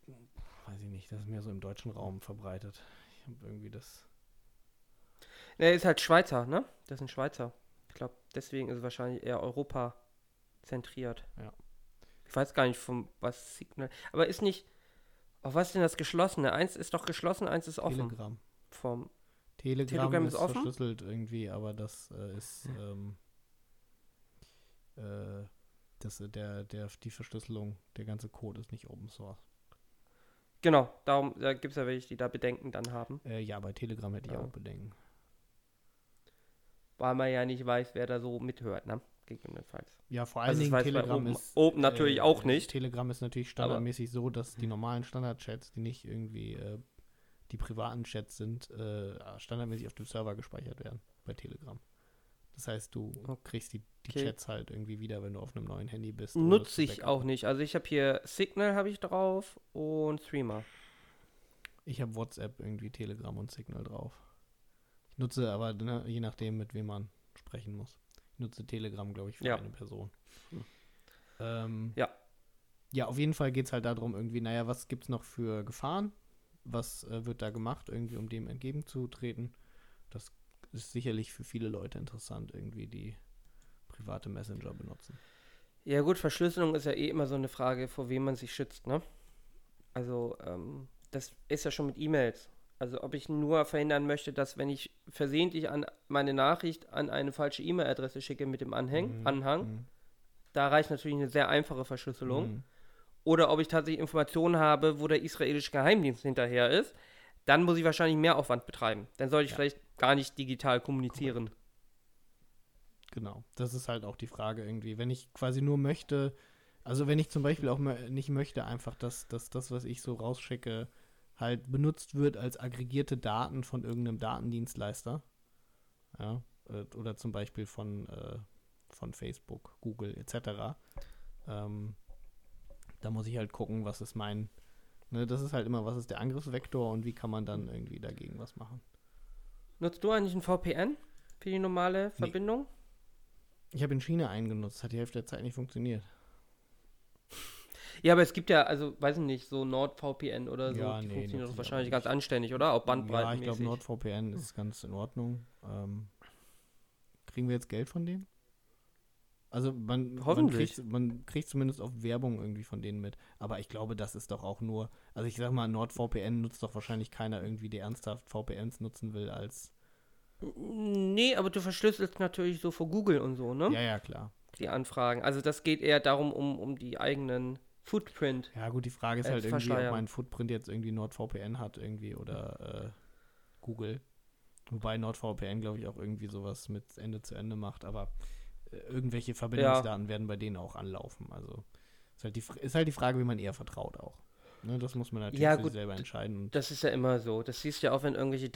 weiß ich nicht, das ist mehr so im deutschen Raum verbreitet. Ich habe irgendwie das. Er ist halt Schweizer, ne? Das ist ein Schweizer. Ich glaube, deswegen ist es wahrscheinlich eher Europa zentriert. Ja. Ich weiß gar nicht, von was Signal. Aber ist nicht. Auf was ist denn das geschlossene? Eins ist doch geschlossen, eins ist offen. Telegram. Vom, Telegram, Telegram ist, ist offen? verschlüsselt irgendwie, aber das äh, ist ähm, äh, das, äh, der, der, die Verschlüsselung, der ganze Code ist nicht Open Source. genau, darum da gibt es ja welche, die da Bedenken dann haben. Äh, ja, bei Telegram hätte ich Ja. auch Bedenken. Weil man ja nicht weiß, wer da so mithört, ne? Gegebenenfalls. Ja, vor allen Also Dingen Telegram Open, ist Open natürlich äh, auch nicht. Telegram ist natürlich standardmäßig so, dass die normalen Standardchats, die nicht irgendwie äh, die privaten Chats sind, äh, standardmäßig auf dem Server gespeichert werden bei Telegram. Das heißt, du Okay. kriegst die, die Okay. Chats halt irgendwie wieder, wenn du auf einem neuen Handy bist. Nutze ich auch nicht. Also ich habe hier Signal habe ich drauf und Threema. Ich habe WhatsApp, irgendwie Telegram und Signal drauf. Ich nutze aber, ne, je nachdem, mit wem man sprechen muss. Ich nutze Telegram, glaube ich, für Ja. eine Person. Hm. Ähm, Ja. Ja, auf jeden Fall geht es halt darum, irgendwie, naja, was gibt es noch für Gefahren? Was äh, wird da gemacht, irgendwie, um dem entgegenzutreten? Das ist sicherlich für viele Leute interessant, irgendwie, die private Messenger benutzen. Ja gut, Verschlüsselung ist ja eh immer so eine Frage, vor wem man sich schützt, ne? Also, ähm, das ist ja schon mit E-Mails. Also ob ich nur verhindern möchte, dass wenn ich versehentlich an meine Nachricht an eine falsche E-Mail-Adresse schicke mit dem Anhang, Mhm, Anhang, mhm, da reicht natürlich eine sehr einfache Verschlüsselung. mhm. Oder ob ich tatsächlich Informationen habe, wo der israelische Geheimdienst hinterher ist, dann muss ich wahrscheinlich mehr Aufwand betreiben. Dann sollte ich Ja. vielleicht gar nicht digital kommunizieren. Genau, das ist halt auch die Frage irgendwie. Wenn ich quasi nur möchte, also wenn ich zum Beispiel auch nicht möchte, einfach, dass, dass das, was ich so rausschicke, halt benutzt wird als aggregierte Daten von irgendeinem Datendienstleister, ja, äh, oder zum Beispiel von, äh, von Facebook, Google etc., ähm, da muss ich halt gucken, was ist mein, ne, das ist halt immer, was ist der Angriffsvektor und wie kann man dann irgendwie dagegen was machen. Nutzt du eigentlich ein VPN für die normale Verbindung? Ich habe in China eingenutzt, hat die Hälfte der Zeit nicht funktioniert. Ja, aber es gibt ja, also, weiß ich nicht, so NordVPN oder so, Ja, die nee, funktionieren doch ich wahrscheinlich ganz anständig, oder? Auch Ja, ich glaube, NordVPN ist ganz in Ordnung. Ähm, kriegen wir jetzt Geld von denen? Also man, man, kriegt, man kriegt zumindest auch Werbung irgendwie von denen mit. Aber ich glaube, das ist doch auch nur, also ich sag mal, NordVPN nutzt doch wahrscheinlich keiner irgendwie, der ernsthaft VPNs nutzen will als. Nee, aber du verschlüsselst natürlich so vor Google und so, ne? Ja, ja, klar. Die Anfragen. Also das geht eher darum, um, um die eigenen Footprint. Ja, gut, die Frage ist halt irgendwie, ob mein Footprint jetzt irgendwie NordVPN hat irgendwie oder äh, Google. Wobei NordVPN, glaube ich, auch irgendwie sowas mit Ende zu Ende macht, aber äh, irgendwelche Verbindungsdaten werden bei denen auch anlaufen. Also ist halt die, ist halt die Frage, wie man eher vertraut auch. Ne, das muss man natürlich Ja, für gut, sich selber entscheiden. Das ist ja immer so. Das siehst du ja auch, wenn irgendwelche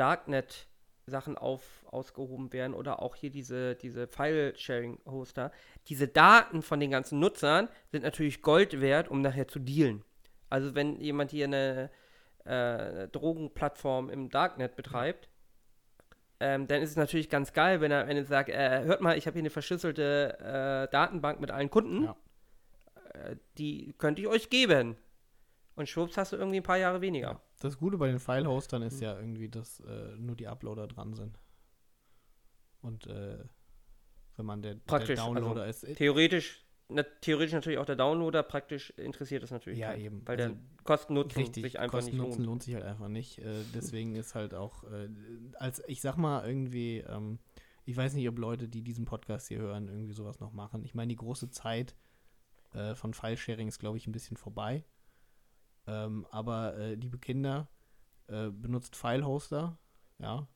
Darknet-Sachen auf, ausgehoben werden oder auch hier diese, diese File-Sharing-Hoster. Diese Daten von den ganzen Nutzern sind natürlich Gold wert, um nachher zu dealen. Also wenn jemand hier eine äh, Drogenplattform im Darknet betreibt, ähm, dann ist es natürlich ganz geil, wenn er am Ende sagt, äh, hört mal, ich habe hier eine verschlüsselte äh, Datenbank mit allen Kunden, Ja. äh, die könnte ich euch geben. Und schwupps hast du irgendwie ein paar Jahre weniger. Das Gute bei den File-Hostern ist ja irgendwie, dass äh, nur die Uploader dran sind. Und äh, wenn man der, der Praktisch, also Downloader ist. äh, Theoretisch, na, theoretisch natürlich auch der Downloader, praktisch interessiert das natürlich. Ja, keinen, eben. Weil Also, der Kosten-Nutzen sich einfach Kosten nicht Nutzen lohnt. lohnt sich halt einfach nicht. Äh, deswegen ist halt auch, äh, als ich sag mal irgendwie, ähm, ich weiß nicht, ob Leute, die diesen Podcast hier hören, irgendwie sowas noch machen. Ich meine, die große Zeit äh, von File-Sharing ist, glaube ich, ein bisschen vorbei. Ähm, aber äh, liebe Kinder, äh, benutzt File-Hoster, ja.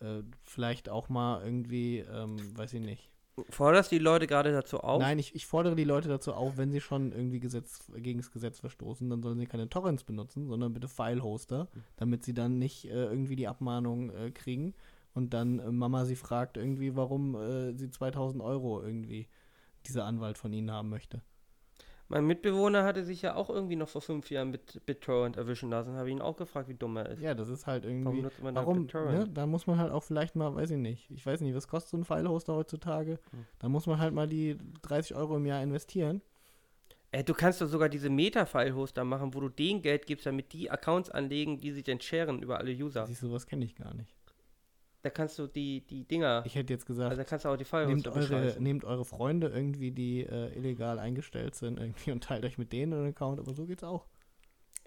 Äh, vielleicht auch mal irgendwie, ähm, weiß ich nicht. Forderst die Leute gerade dazu auf? Nein, ich, ich fordere die Leute dazu auf, wenn sie schon irgendwie Gesetz, gegen das Gesetz verstoßen, dann sollen sie keine Torrents benutzen, sondern bitte File-Hoster, damit sie dann nicht äh, irgendwie die Abmahnung äh, kriegen und dann äh, Mama sie fragt irgendwie, warum sie 2000 Euro irgendwie dieser Anwalt von ihnen haben möchte. Mein Mitbewohner hatte sich ja auch irgendwie noch vor fünf Jahren mit BitTorrent erwischen lassen. Habe ich ihn auch gefragt, wie dumm er ist. Ja, das ist halt Warum irgendwie. nutzt man da Warum? BitTorrent? Ne? Da muss man halt auch vielleicht mal, weiß ich nicht, ich weiß nicht, was kostet so ein File-Hoster heutzutage? Hm. Da muss man halt mal die 30 Euro im Jahr investieren. Ey, du kannst doch sogar diese Meta-File-Hoster machen, wo du denen Geld gibst, damit die Accounts anlegen, die sich dann sharen über alle User. Siehst du, sowas kenne ich gar nicht. Da kannst du die, die Dinger, Ich hätte jetzt gesagt, also da kannst du auch die Nehmt File-Hoster eure, nehmt eure Freunde irgendwie, die äh, illegal eingestellt sind, irgendwie und teilt euch mit denen einen Account, aber so geht's auch.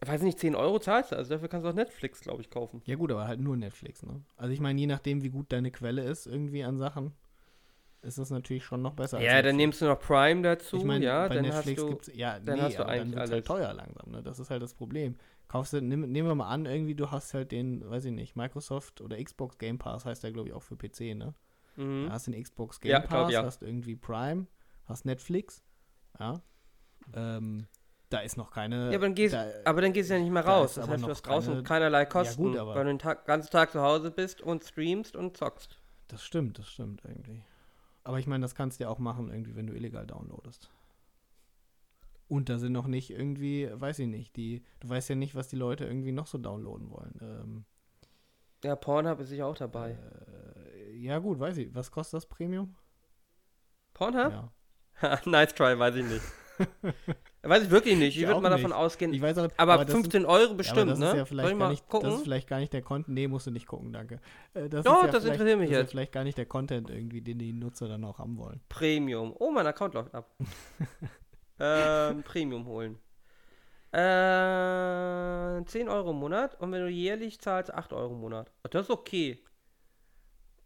Ich weiß nicht, 10 Euro zahlst du, also dafür kannst du auch Netflix, glaube ich, kaufen. Ja gut, aber halt nur Netflix, ne? Also ich meine, je nachdem, wie gut deine Quelle ist, irgendwie an Sachen, ist das natürlich schon noch besser. Ja, dann nimmst du noch Prime dazu, ich meine, ja, bei dann Netflix hast du, gibt's, ja, dann nee, hast du aber dann eigentlich wird's alles. halt teuer langsam, ne? Das ist halt das Problem. Kaufst du, nimm, nehmen wir mal an, irgendwie du hast halt den, weiß ich nicht, Microsoft oder Xbox Game Pass heißt der, glaube ich, auch für PC, ne? mhm. Du hast den Xbox Game Ja, Pass, glaub, ja. hast irgendwie Prime, hast Netflix, ja. Ähm, da ist noch keine. Ja, aber dann gehst, da, aber dann gehst du ja nicht mehr da raus. Das aber heißt, du hast draußen keine- keinerlei Kosten, gut, aber- weil du den Tag, ganzen Tag zu Hause bist und streamst und zockst. Das stimmt, das stimmt irgendwie. Aber ich meine, das kannst du ja auch machen, irgendwie, wenn du illegal downloadest. Und da sind noch nicht irgendwie, weiß ich nicht, die, du weißt ja nicht, was die Leute irgendwie noch so downloaden wollen. Ähm, Ja, Pornhub ist sicher auch dabei. äh, ja, gut, weiß ich. Was kostet das Premium? Pornhub? Ja. nice try, weiß ich nicht. weiß ich wirklich nicht. Ich Ich würde mal davon nicht. ausgehen. Ich weiß auch, aber, das 15 Euro ist, bestimmt, aber das ne? Ist ja Soll vielleicht ich gar mal nicht, gucken? Das ist vielleicht gar nicht der Content. Nee, musst du nicht gucken, danke. Äh, das Doch, ist ja das interessiert mich das ist jetzt. vielleicht gar nicht der Content irgendwie, den die Nutzer dann auch haben wollen. Premium. Oh, mein Account läuft ab. ähm, Premium holen. Äh, 10 Euro im Monat und wenn du jährlich zahlst, 8 Euro im Monat. Das ist okay.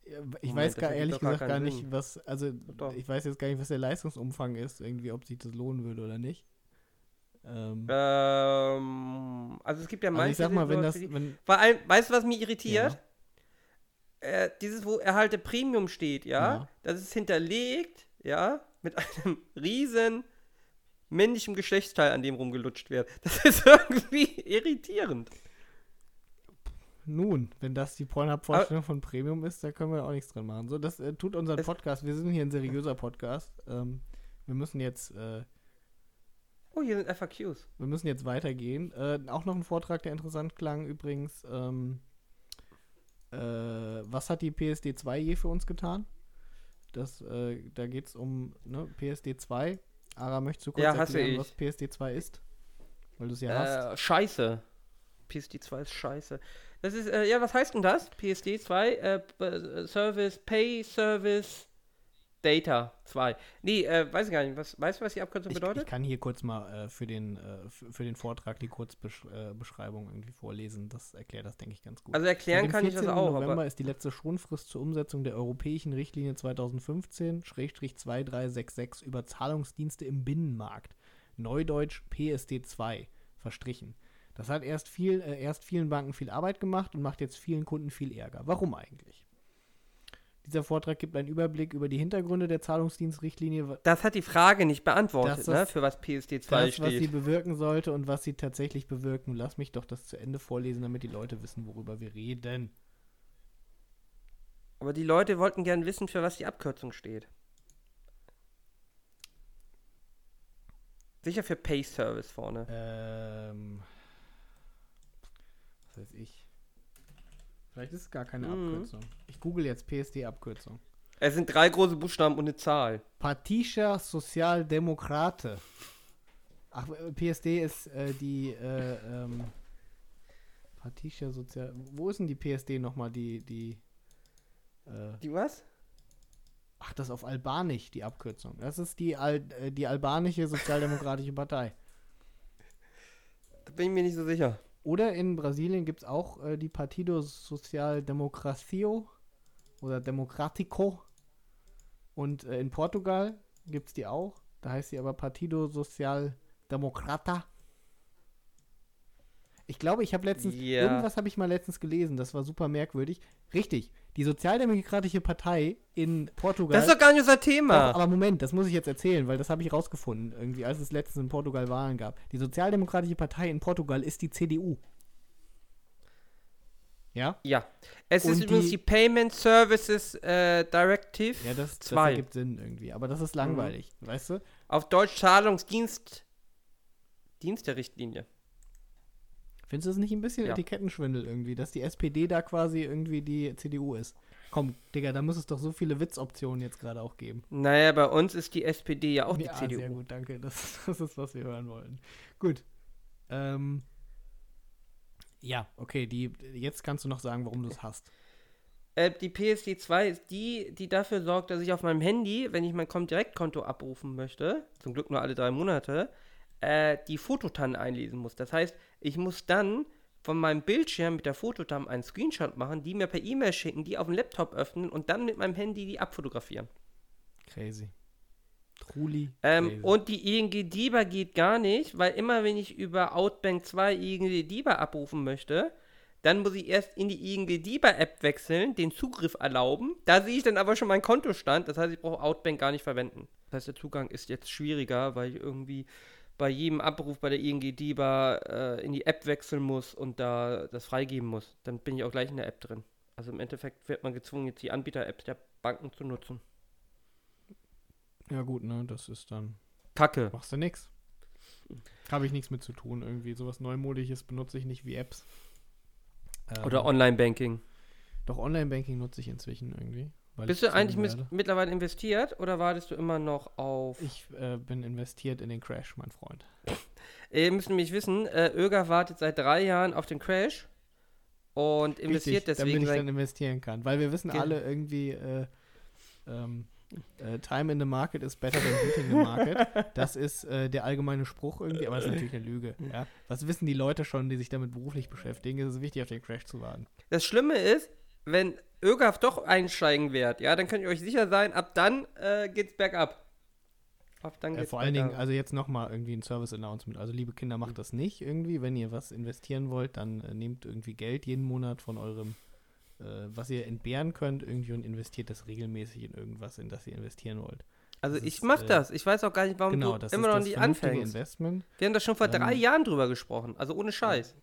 Ja, Ich Moment, weiß gar ehrlich gar gesagt gar nicht, Sinn. was, also Doch. ich weiß jetzt gar nicht, was der Leistungsumfang ist, irgendwie, ob sich das lohnen würde oder nicht. Ähm, Ähm, also es gibt ja also ich manche. sag mal, wenn das, wenn, Vor allem, weißt du, was mich irritiert? Ja. Äh, dieses, wo Erhalte Premium steht, ja? Ja. Das ist hinterlegt, ja, mit einem riesen männlichen Geschlechtsteil, an dem rumgelutscht wird. Das ist irgendwie irritierend. nun, wenn das die Pornhub-Vorstellung von Premium ist, da können wir auch nichts dran machen. So, das äh, tut unseren Podcast, wir sind hier ein seriöser Podcast, ähm, wir müssen jetzt, äh, Oh, hier sind FAQs. wir müssen jetzt weitergehen. Äh, auch noch ein Vortrag, der interessant klang übrigens, ähm, äh, was hat die PSD 2 je für uns getan? Das, äh, da geht es um ne, PSD 2. Ara, möchtest du kurz Ja, hasse erklären, was PSD 2 ist? Weil du es ja hast. Äh, scheiße. PSD 2 ist scheiße. Das ist, äh, ja, was heißt denn das? PSD 2, äh, B- Service, Pay Service, Data 2. Nee, äh, weiß ich gar nicht. Was, weißt du, was die Abkürzung Ich, ich bedeutet? kann hier kurz mal äh, für, den, äh, für den Vortrag die Kurzbeschreibung äh, irgendwie vorlesen. Das erklärt das, denke ich, ganz gut. also erklären kann ich das 14. auch, November aber ist die letzte Schonfrist zur Umsetzung der europäischen Richtlinie 2015-2366 über Zahlungsdienste im Binnenmarkt, Neudeutsch PSD 2, verstrichen. Das hat erst, viel, äh, erst vielen Banken viel Arbeit gemacht und macht jetzt vielen Kunden viel Ärger. Warum eigentlich? Dieser Vortrag gibt einen Überblick über die Hintergründe der Zahlungsdienstrichtlinie, das hat die Frage nicht beantwortet, Das ne, für was PSD 2 das, was sie steht. bewirken sollte und was sie tatsächlich bewirken. Lass mich doch das zu Ende vorlesen, damit die Leute wissen, worüber wir reden. Aber die Leute wollten gern wissen, für was die Abkürzung steht. Sicher für Pay Service vorne. Ähm, was weiß ich. Vielleicht ist es gar keine Mhm. Abkürzung. Ich google jetzt PSD-Abkürzung. Es sind drei große Buchstaben und eine Zahl. Partischer Sozialdemokrate. Ach, äh, PSD ist äh, die äh, ähm, Partischer Sozial. Wo ist denn die PSD nochmal? Die, die. Äh, Die was? ach, das auf Albanisch, die Abkürzung. Das ist die, Al äh, die albanische Sozialdemokratische Partei. Da bin ich mir nicht so sicher. Oder in Brasilien gibt es auch äh, die Partido Social Democracio oder Democrático. Und äh, in Portugal gibt es die auch. Da heißt sie aber Partido Social Democrata. Ich glaube, ich habe letztens, Ja. irgendwas habe ich mal letztens gelesen, das war super merkwürdig. Richtig, die Sozialdemokratische Partei in Portugal. Das ist doch gar nicht unser Thema. Aber Moment, das muss ich jetzt erzählen, weil das habe ich rausgefunden, irgendwie, als es letztens in Portugal Wahlen gab. Die Sozialdemokratische Partei in Portugal ist die CDU. Ja? ja. Es ist Und übrigens die- die Payment Services äh, Directive Ja, das, das ergibt Sinn irgendwie. Aber das ist langweilig, weißt du? auf Deutsch Zahlungsdienst Dienst der Richtlinie. Findest du es nicht ein bisschen Ja. Etikettenschwindel irgendwie, dass die SPD da quasi irgendwie die CDU ist? Komm, Digga, da muss es doch so viele Witzoptionen jetzt gerade auch geben. Naja, bei uns ist die SPD ja auch die ja, CDU. sehr gut, danke. Das, das ist, was wir hören wollten. Gut. Ähm, ja, okay, die, jetzt kannst du noch sagen, warum du es hast. Äh, die PSD 2 ist die, die dafür sorgt, dass ich auf meinem Handy, wenn ich mein Comdirect-Konto abrufen möchte, zum Glück nur alle drei Monate, äh, die Fototan einlesen muss. Das heißt, ich muss dann von meinem Bildschirm mit der Fototan einen Screenshot machen, die mir per E-Mail schicken, die auf dem Laptop öffnen und dann mit meinem Handy die abfotografieren. Crazy. Truly. Ähm, und die ING DIBA geht gar nicht, weil immer wenn ich über Outbank 2 ING DIBA abrufen möchte, dann muss ich erst in die ING DIBA App wechseln, den Zugriff erlauben. Da sehe ich dann aber schon meinen Kontostand. Das heißt, ich brauche Outbank gar nicht verwenden. Das heißt, der Zugang ist jetzt schwieriger, weil ich irgendwie bei jedem Abruf bei der ING DIBA äh, in die App wechseln muss und da das freigeben muss. Dann bin ich auch gleich in der App drin. Also im Endeffekt wird man gezwungen, jetzt die Anbieter-Apps der Banken zu nutzen. ja, gut, ne, das ist dann. Kacke. Machst du nix. Habe ich nichts mit zu tun, irgendwie. Sowas Neumodisches benutze ich nicht wie Apps. Ähm, Oder Online-Banking. Doch Online-Banking nutze ich inzwischen irgendwie. Bist du eigentlich werde. mittlerweile investiert oder wartest du immer noch auf. Ich äh, bin investiert in den Crash, mein Freund. Ihr müsst nämlich wissen, äh, Öger wartet seit drei Jahren auf den Crash und investiert Richtig, deswegen damit ich dann investieren kann. Weil wir wissen alle irgendwie, äh, ähm, äh, Time in the market is better than beating the market. Das ist äh, der allgemeine Spruch irgendwie, aber das ist natürlich eine Lüge. Ja? Was wissen die Leute schon, die sich damit beruflich beschäftigen? Es ist wichtig, auf den Crash zu warten. Das Schlimme ist, wenn Öger doch einsteigen wird, ja, dann könnt ihr euch sicher sein, ab dann äh, geht's bergab. Ab dann Äh, geht's vor allen Dingen, also jetzt nochmal irgendwie ein Service-Announcement. Also liebe Kinder, macht das nicht irgendwie. Wenn ihr was investieren wollt, dann äh, nehmt irgendwie Geld jeden Monat von eurem, äh, was ihr entbehren könnt, irgendwie und investiert das regelmäßig in irgendwas, in das ihr investieren wollt. Also das ich ist, mach äh, das. Ich weiß auch gar nicht, warum genau, du das immer noch das nicht anfängst. Investment, Wir haben da schon vor Ähm, drei Jahren drüber gesprochen. Also ohne Scheiß.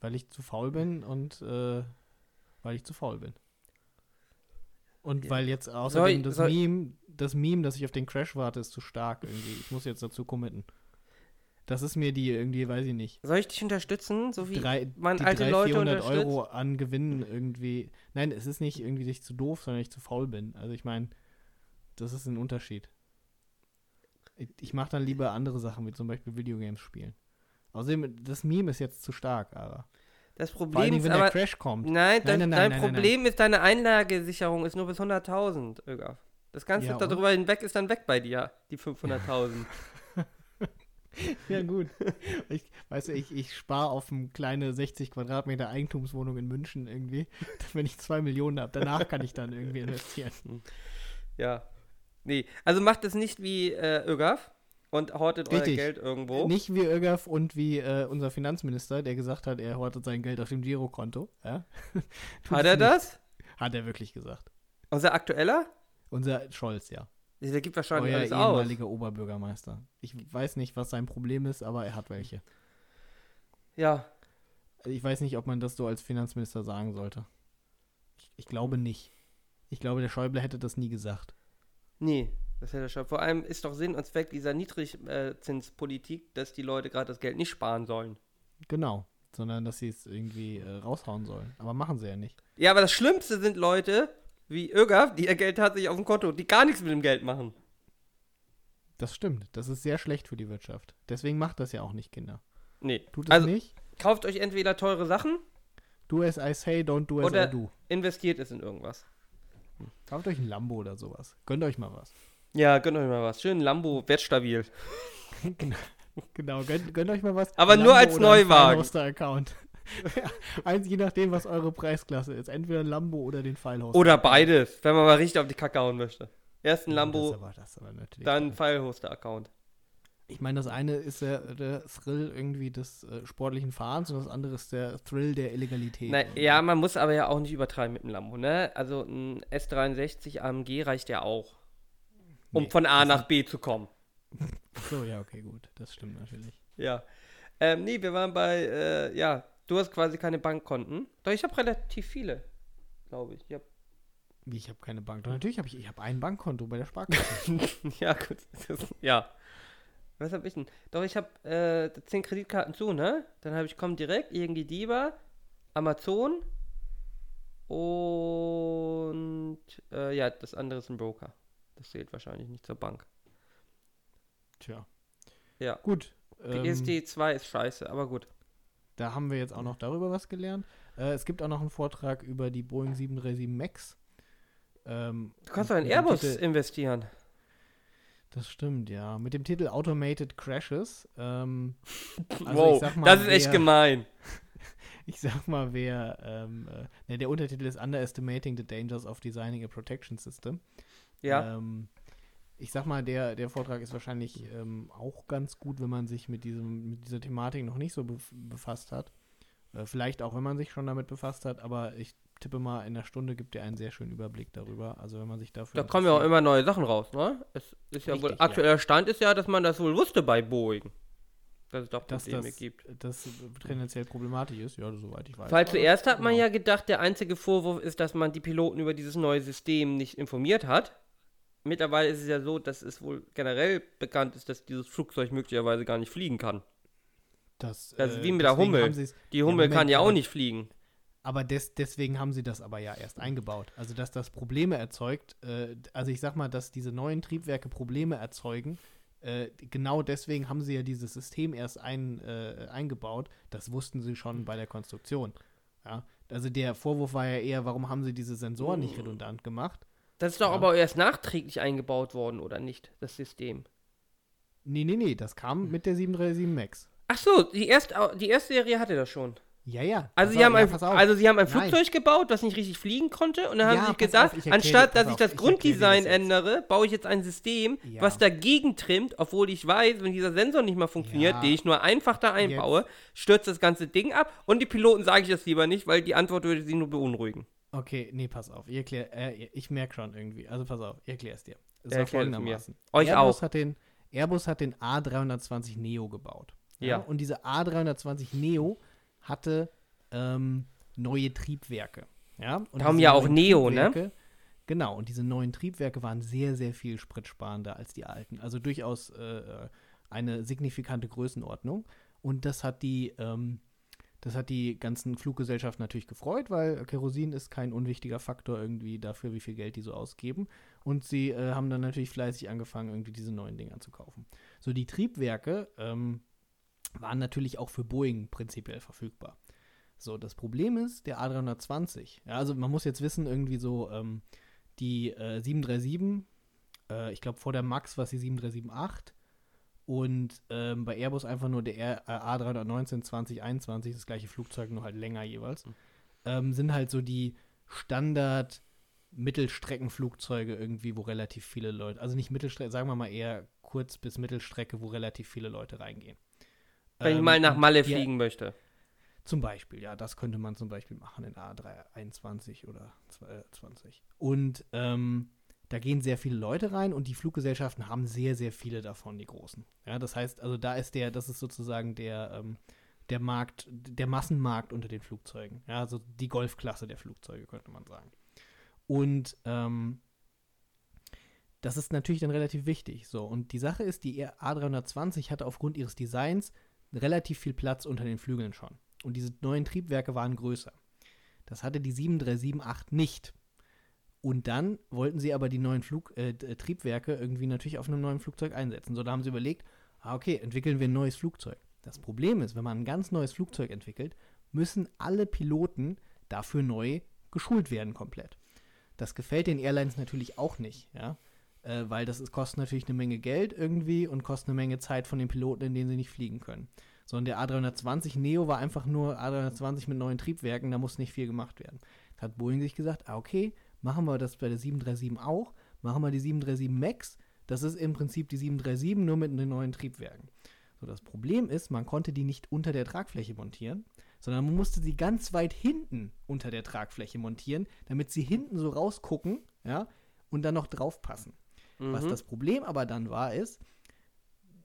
weil ich zu faul bin und äh, weil ich zu faul bin. Und Ja. weil jetzt außerdem das soll- Meme, das Meme, dass ich auf den Crash warte, ist zu stark irgendwie. Ich muss jetzt dazu committen. Das ist mir die irgendwie, weiß ich nicht. Soll ich dich unterstützen? So wie drei, man die alte 300, Leute 400 unterstützt? Euro an Gewinnen irgendwie. Nein, es ist nicht irgendwie, dass ich zu doof, sondern ich zu faul bin. Also ich meine, das ist ein Unterschied. Ich, ich mache dann lieber andere Sachen, wie zum Beispiel Videogames spielen. Außerdem, das Meme ist jetzt zu stark, aber. Das Vor allem, Problem ist wenn aber. der Crash kommt. Nein, nein, nein, dein nein, Problem ist, deine Einlagesicherung ist nur bis 100.000, Ögaf. Das Ganze Ja, darüber hinweg ist dann weg bei dir, die 500.000. Ja, gut. Ich, weißt du, ich, ich spare auf eine kleine 60 Quadratmeter Eigentumswohnung in München irgendwie, wenn ich 2 Millionen habe. Danach kann ich dann irgendwie investieren. ja. Nee, also macht es nicht wie äh, Ögaf und hortet euer Richtig. Geld irgendwo. Nicht wie Ögaf und wie äh, unser Finanzminister, der gesagt hat, er hortet sein Geld auf dem Girokonto. Ja? Hat er nicht. das? Hat er wirklich gesagt. Unser aktueller? Unser Scholz, ja. Der gibt wahrscheinlich Euer alles aus. ehemaliger Oberbürgermeister. Ich weiß nicht, was sein Problem ist, aber er hat welche. Ja, Ich weiß nicht, ob man das so als Finanzminister sagen sollte. Ich, ich glaube nicht. Ich glaube, der Schäuble hätte das nie gesagt. nee, das hätte schon. Vor allem ist doch Sinn und Zweck dieser Niedrigzinspolitik, dass die Leute gerade das Geld nicht sparen sollen. Genau. Sondern, dass sie es irgendwie äh, raushauen sollen. Aber machen sie ja nicht. Ja, aber das Schlimmste sind Leute wie Ögaf, die ihr Geld tatsächlich auf dem Konto, die gar nichts mit dem Geld machen. Das stimmt. Das ist sehr schlecht für die Wirtschaft. Deswegen macht das ja auch nicht Kinder. Nee. Tut es Also nicht? kauft euch entweder teure Sachen, Do as I say, don't do as Oder- I do. investiert es in irgendwas. Kauft euch ein Lambo oder sowas. Gönnt euch mal was. Ja, gönnt euch mal was. Schön Lambo, wertstabil. genau, gönnt, gönnt euch mal was. Aber nur als Neuwagen. Account. ja, eins, je nachdem, was eure Preisklasse ist. Entweder ein Lambo oder den Filehoster. Oder beides, wenn man mal richtig auf die Kacke hauen möchte. Erst ein Das Lambo, dann toll. Filehoster-Account. Ich meine, das eine ist der, der Thrill irgendwie des äh, sportlichen Fahrens und das andere ist der Thrill der Illegalität. Na, ja, man muss aber ja auch nicht übertreiben mit dem Lambo, ne? Also ein S63 AMG reicht ja auch, um Nee, von A nach B zu kommen. So, ja, okay, gut. Das stimmt natürlich. Ja. Ähm, nee, wir waren bei, äh, ja, du hast quasi keine Bankkonten. Doch, ich habe relativ viele, glaube ich. ich hab, Wie, ich habe keine Bank. Doch, natürlich habe ich, ich habe ein Bankkonto bei der Sparkasse. ja, gut. Das, ja. Was habe ich denn? Doch, ich habe äh, 10 Kreditkarten zu, ne? Dann habe ich Comdirect, irgendwie Diva, Amazon und äh, ja, das andere ist ein Broker. Das zählt wahrscheinlich nicht zur Bank. Tja. Ja. Gut. Die ähm, ESD2 ist scheiße, aber gut. Da haben wir jetzt auch noch darüber was gelernt. Äh, es gibt auch noch einen Vortrag über die Boeing 737 MAX. Ähm, Du kannst doch in Airbus Titel- investieren. Das stimmt, ja. Mit dem Titel Automated Crashes. Ähm, also wow, mal, das ist echt wer- gemein. Ich sag mal, wer. Ähm, äh, ne, der Untertitel ist Underestimating the Dangers of Designing a Protection System. Ja. Ähm, ich sag mal, der, der Vortrag ist wahrscheinlich ähm, auch ganz gut, wenn man sich mit, diesem, mit dieser Thematik noch nicht so bef befasst hat. Äh, vielleicht auch, wenn man sich schon damit befasst hat, aber ich tippe mal, in einer Stunde gibt er einen sehr schönen Überblick darüber. Also wenn man sich dafür. Da kommen ja auch immer neue Sachen raus, ne? Es ist ja wohl, Richtig, ja. aktueller Stand ist ja, dass man das wohl wusste bei Boeing. Dass es doch dass Probleme das, gibt. das tendenziell problematisch ist, ja, soweit ich weiß. Weil zuerst hat man genau. ja gedacht, der einzige Vorwurf ist, dass man die Piloten über dieses neue System nicht informiert hat. Mittlerweile ist es ja so, dass es wohl generell bekannt ist, dass dieses Flugzeug möglicherweise gar nicht fliegen kann. Das, Das ist äh, wie mit der Hummel. Die Hummel Moment, kann ja auch nicht fliegen. Aber des, deswegen haben sie das aber ja erst eingebaut. Also, dass das Probleme erzeugt, äh, also ich sag mal, dass diese neuen Triebwerke Probleme erzeugen, äh, genau deswegen haben sie ja dieses System erst ein, äh, eingebaut. Das wussten sie schon bei der Konstruktion. Ja? Also der Vorwurf war ja eher, warum haben sie diese Sensoren nicht redundant gemacht? Das ist doch Ja. aber erst nachträglich eingebaut worden, oder nicht, das System? Nee, nee, nee, das kam mit der 737 MAX. Ach so, die erste, die erste Serie hatte das schon. Ja, ja. Also sie, haben ein, also sie haben ein Nein. Flugzeug gebaut, das nicht richtig fliegen konnte und dann haben Ja, sie sich pass gedacht, auf, ich anstatt dass ich das auf, ich Grunddesign jetzt. ändere, baue ich jetzt ein System, Ja. was dagegen trimmt, obwohl ich weiß, wenn dieser Sensor nicht mal funktioniert, Ja. den ich nur einfach da einbaue, stürzt das ganze Ding ab und die Piloten sage ich das lieber nicht, weil die Antwort würde sie nur beunruhigen. Okay, nee, pass auf. Ich, äh, ich merke schon irgendwie. Also pass auf, ich erkläre es dir. Es Ja, war folgendermaßen. Euch Airbus auch. Hat den, Airbus hat den A320 Neo gebaut. Ja. Und diese A320 Neo hatte ähm, neue Triebwerke. Ja? Und Darum ja auch Neo, ne? Genau, und diese neuen Triebwerke waren sehr, sehr viel spritsparender als die alten. Also durchaus äh, äh, eine signifikante Größenordnung. Und das hat die, ähm, das hat die ganzen Fluggesellschaften natürlich gefreut, weil Kerosin ist kein unwichtiger Faktor irgendwie dafür, wie viel Geld die so ausgeben. Und sie äh, haben dann natürlich fleißig angefangen, irgendwie diese neuen Dinger zu kaufen. So, die Triebwerke ähm, waren natürlich auch für Boeing prinzipiell verfügbar. So, das Problem ist, der A320, ja, also man muss jetzt wissen, irgendwie so, ähm, die äh, 737, äh, ich glaube vor der MAX war es die 737-8 und ähm, bei Airbus einfach nur der äh, A319 2021, das gleiche Flugzeug, nur halt länger jeweils, mhm. ähm, sind halt so die Standard- Mittelstreckenflugzeuge irgendwie, wo relativ viele Leute, also nicht Mittelstrecke, sagen wir mal eher Kurz- bis Mittelstrecke, wo relativ viele Leute reingehen. Wenn ähm, ich mal nach Malle fliegen möchte. Zum Beispiel, ja, das könnte man zum Beispiel machen in A321 oder 20. Und ähm, da gehen sehr viele Leute rein und die Fluggesellschaften haben sehr, sehr viele davon, die großen. Ja, das heißt, also da ist der, das ist sozusagen der, ähm, der Markt, der Massenmarkt unter den Flugzeugen. Ja, also die Golfklasse der Flugzeuge, könnte man sagen. Und ähm, das ist natürlich dann relativ wichtig. So, und die Sache ist, die A320 hatte aufgrund ihres Designs relativ viel Platz unter den Flügeln schon. Und diese neuen Triebwerke waren größer. Das hatte die 737-8 nicht. Und dann wollten sie aber die neuen Flug, äh, äh, Triebwerke irgendwie natürlich auf einem neuen Flugzeug einsetzen. So, da haben sie überlegt, ah, okay, entwickeln wir ein neues Flugzeug. Das Problem ist, wenn man ein ganz neues Flugzeug entwickelt, müssen alle Piloten dafür neu geschult werden komplett. Das gefällt den Airlines natürlich auch nicht, ja, äh, weil das ist, kostet natürlich eine Menge Geld irgendwie und kostet eine Menge Zeit von den Piloten, in denen sie nicht fliegen können sondern der A320 Neo war einfach nur A320 mit neuen Triebwerken, da muss nicht viel gemacht werden. Da hat Boeing sich gesagt, ah, okay, machen wir das bei der 737 auch, machen wir die 737 MAX, das ist im Prinzip die 737 nur mit den neuen Triebwerken. So, das Problem ist, man konnte die nicht unter der Tragfläche montieren, sondern man musste sie ganz weit hinten unter der Tragfläche montieren, damit sie hinten so rausgucken, ja, und dann noch draufpassen. Mhm. Was das Problem aber dann war, ist,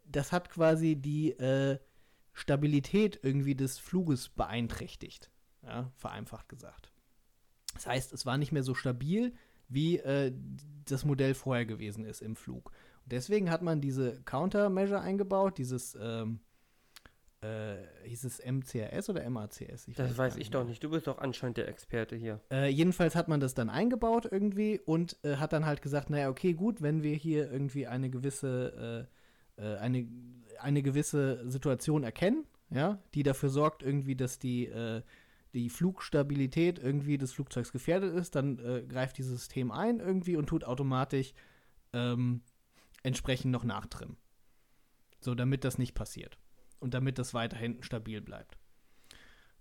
das hat quasi die, äh, Stabilität irgendwie des Fluges beeinträchtigt. Ja, vereinfacht gesagt. Das heißt, es war nicht mehr so stabil, wie äh, das Modell vorher gewesen ist im Flug. Und deswegen hat man diese Countermeasure eingebaut, dieses ähm, äh, hieß es MCRS oder MACS? Ich das weiß, weiß ich doch nicht. Du bist doch anscheinend der Experte hier. Äh, jedenfalls hat man das dann eingebaut irgendwie und äh, hat dann halt gesagt, naja, okay, gut, wenn wir hier irgendwie eine gewisse, äh, äh, eine eine gewisse Situation erkennen, ja, die dafür sorgt irgendwie, dass die, äh, die Flugstabilität irgendwie des Flugzeugs gefährdet ist, dann äh, greift dieses System ein irgendwie und tut automatisch ähm, entsprechend noch nachtrimmen. So, damit das nicht passiert. Und damit das weiterhin stabil bleibt.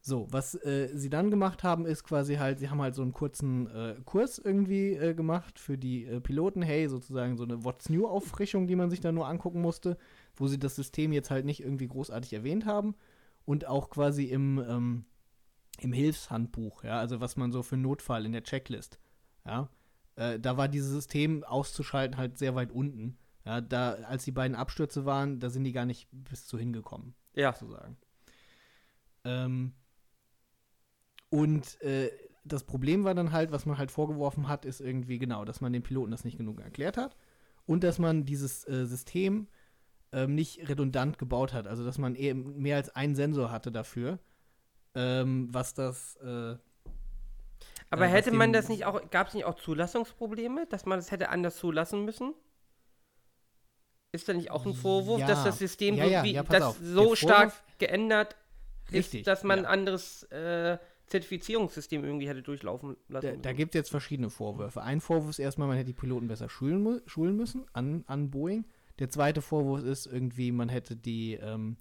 So, was äh, sie dann gemacht haben, ist quasi halt, sie haben halt so einen kurzen äh, Kurs irgendwie äh, gemacht für die äh, Piloten. Hey, sozusagen so eine What's New-Auffrischung, die man sich da nur angucken musste, wo sie das System jetzt halt nicht irgendwie großartig erwähnt haben. Und auch quasi im, ähm, im Hilfshandbuch, ja, also was man so für Notfall in der Checklist, ja, äh, da war dieses System auszuschalten halt sehr weit unten. Ja, da, als die beiden Abstürze waren, da sind die gar nicht bis zu hingekommen, ja. sozusagen. Ähm, und äh, das Problem war dann halt, was man halt vorgeworfen hat, ist irgendwie genau, dass man den Piloten das nicht genug erklärt hat und dass man dieses äh, System ähm, nicht redundant gebaut hat. Also dass man eben mehr als einen Sensor hatte dafür, ähm, was das. Äh, Aber äh, hätte man das nicht auch, gab es nicht auch Zulassungsprobleme, dass man das hätte anders zulassen müssen? Ist da nicht auch ein Vorwurf, ja. dass das System ja, ja, das so stark geändert Richtig, ist, dass man ein anderes äh, Zertifizierungssystem irgendwie hätte durchlaufen lassen. Da, da gibt es jetzt verschiedene Vorwürfe. Ein Vorwurf ist erstmal, man hätte die Piloten besser schulen, schulen müssen an, an Boeing. Der zweite Vorwurf ist irgendwie, man hätte die, ähm,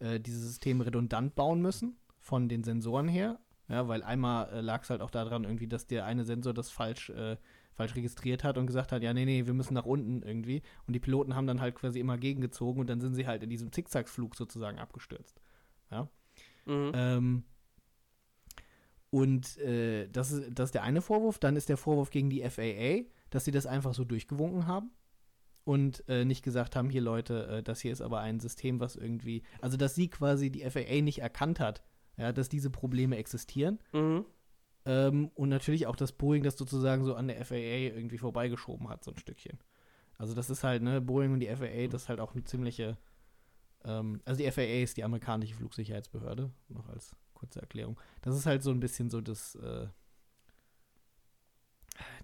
äh, diese Systeme redundant bauen müssen von den Sensoren her. Ja, weil einmal äh, lag es halt auch daran, irgendwie, dass der eine Sensor das falsch, äh, falsch registriert hat und gesagt hat, ja, nee, nee, wir müssen nach unten irgendwie. Und die Piloten haben dann halt quasi immer gegengezogen und dann sind sie halt in diesem Zickzackflug sozusagen abgestürzt. Ja. Mhm. Ähm, und äh, das, ist, das ist der eine Vorwurf. Dann ist der Vorwurf gegen die FAA, dass sie das einfach so durchgewunken haben und äh, nicht gesagt haben, hier Leute, äh, das hier ist aber ein System, was irgendwie, also dass sie quasi die FAA nicht erkannt hat, ja, dass diese Probleme existieren. Mhm. Ähm, und natürlich auch, dass Boeing das sozusagen so an der FAA irgendwie vorbeigeschoben hat, so ein Stückchen. Also das ist halt, ne, Boeing und die FAA, das ist halt auch eine ziemliche Ähm, also die FAA ist die amerikanische Flugsicherheitsbehörde, noch als kurze Erklärung. Das ist halt so ein bisschen so das, äh,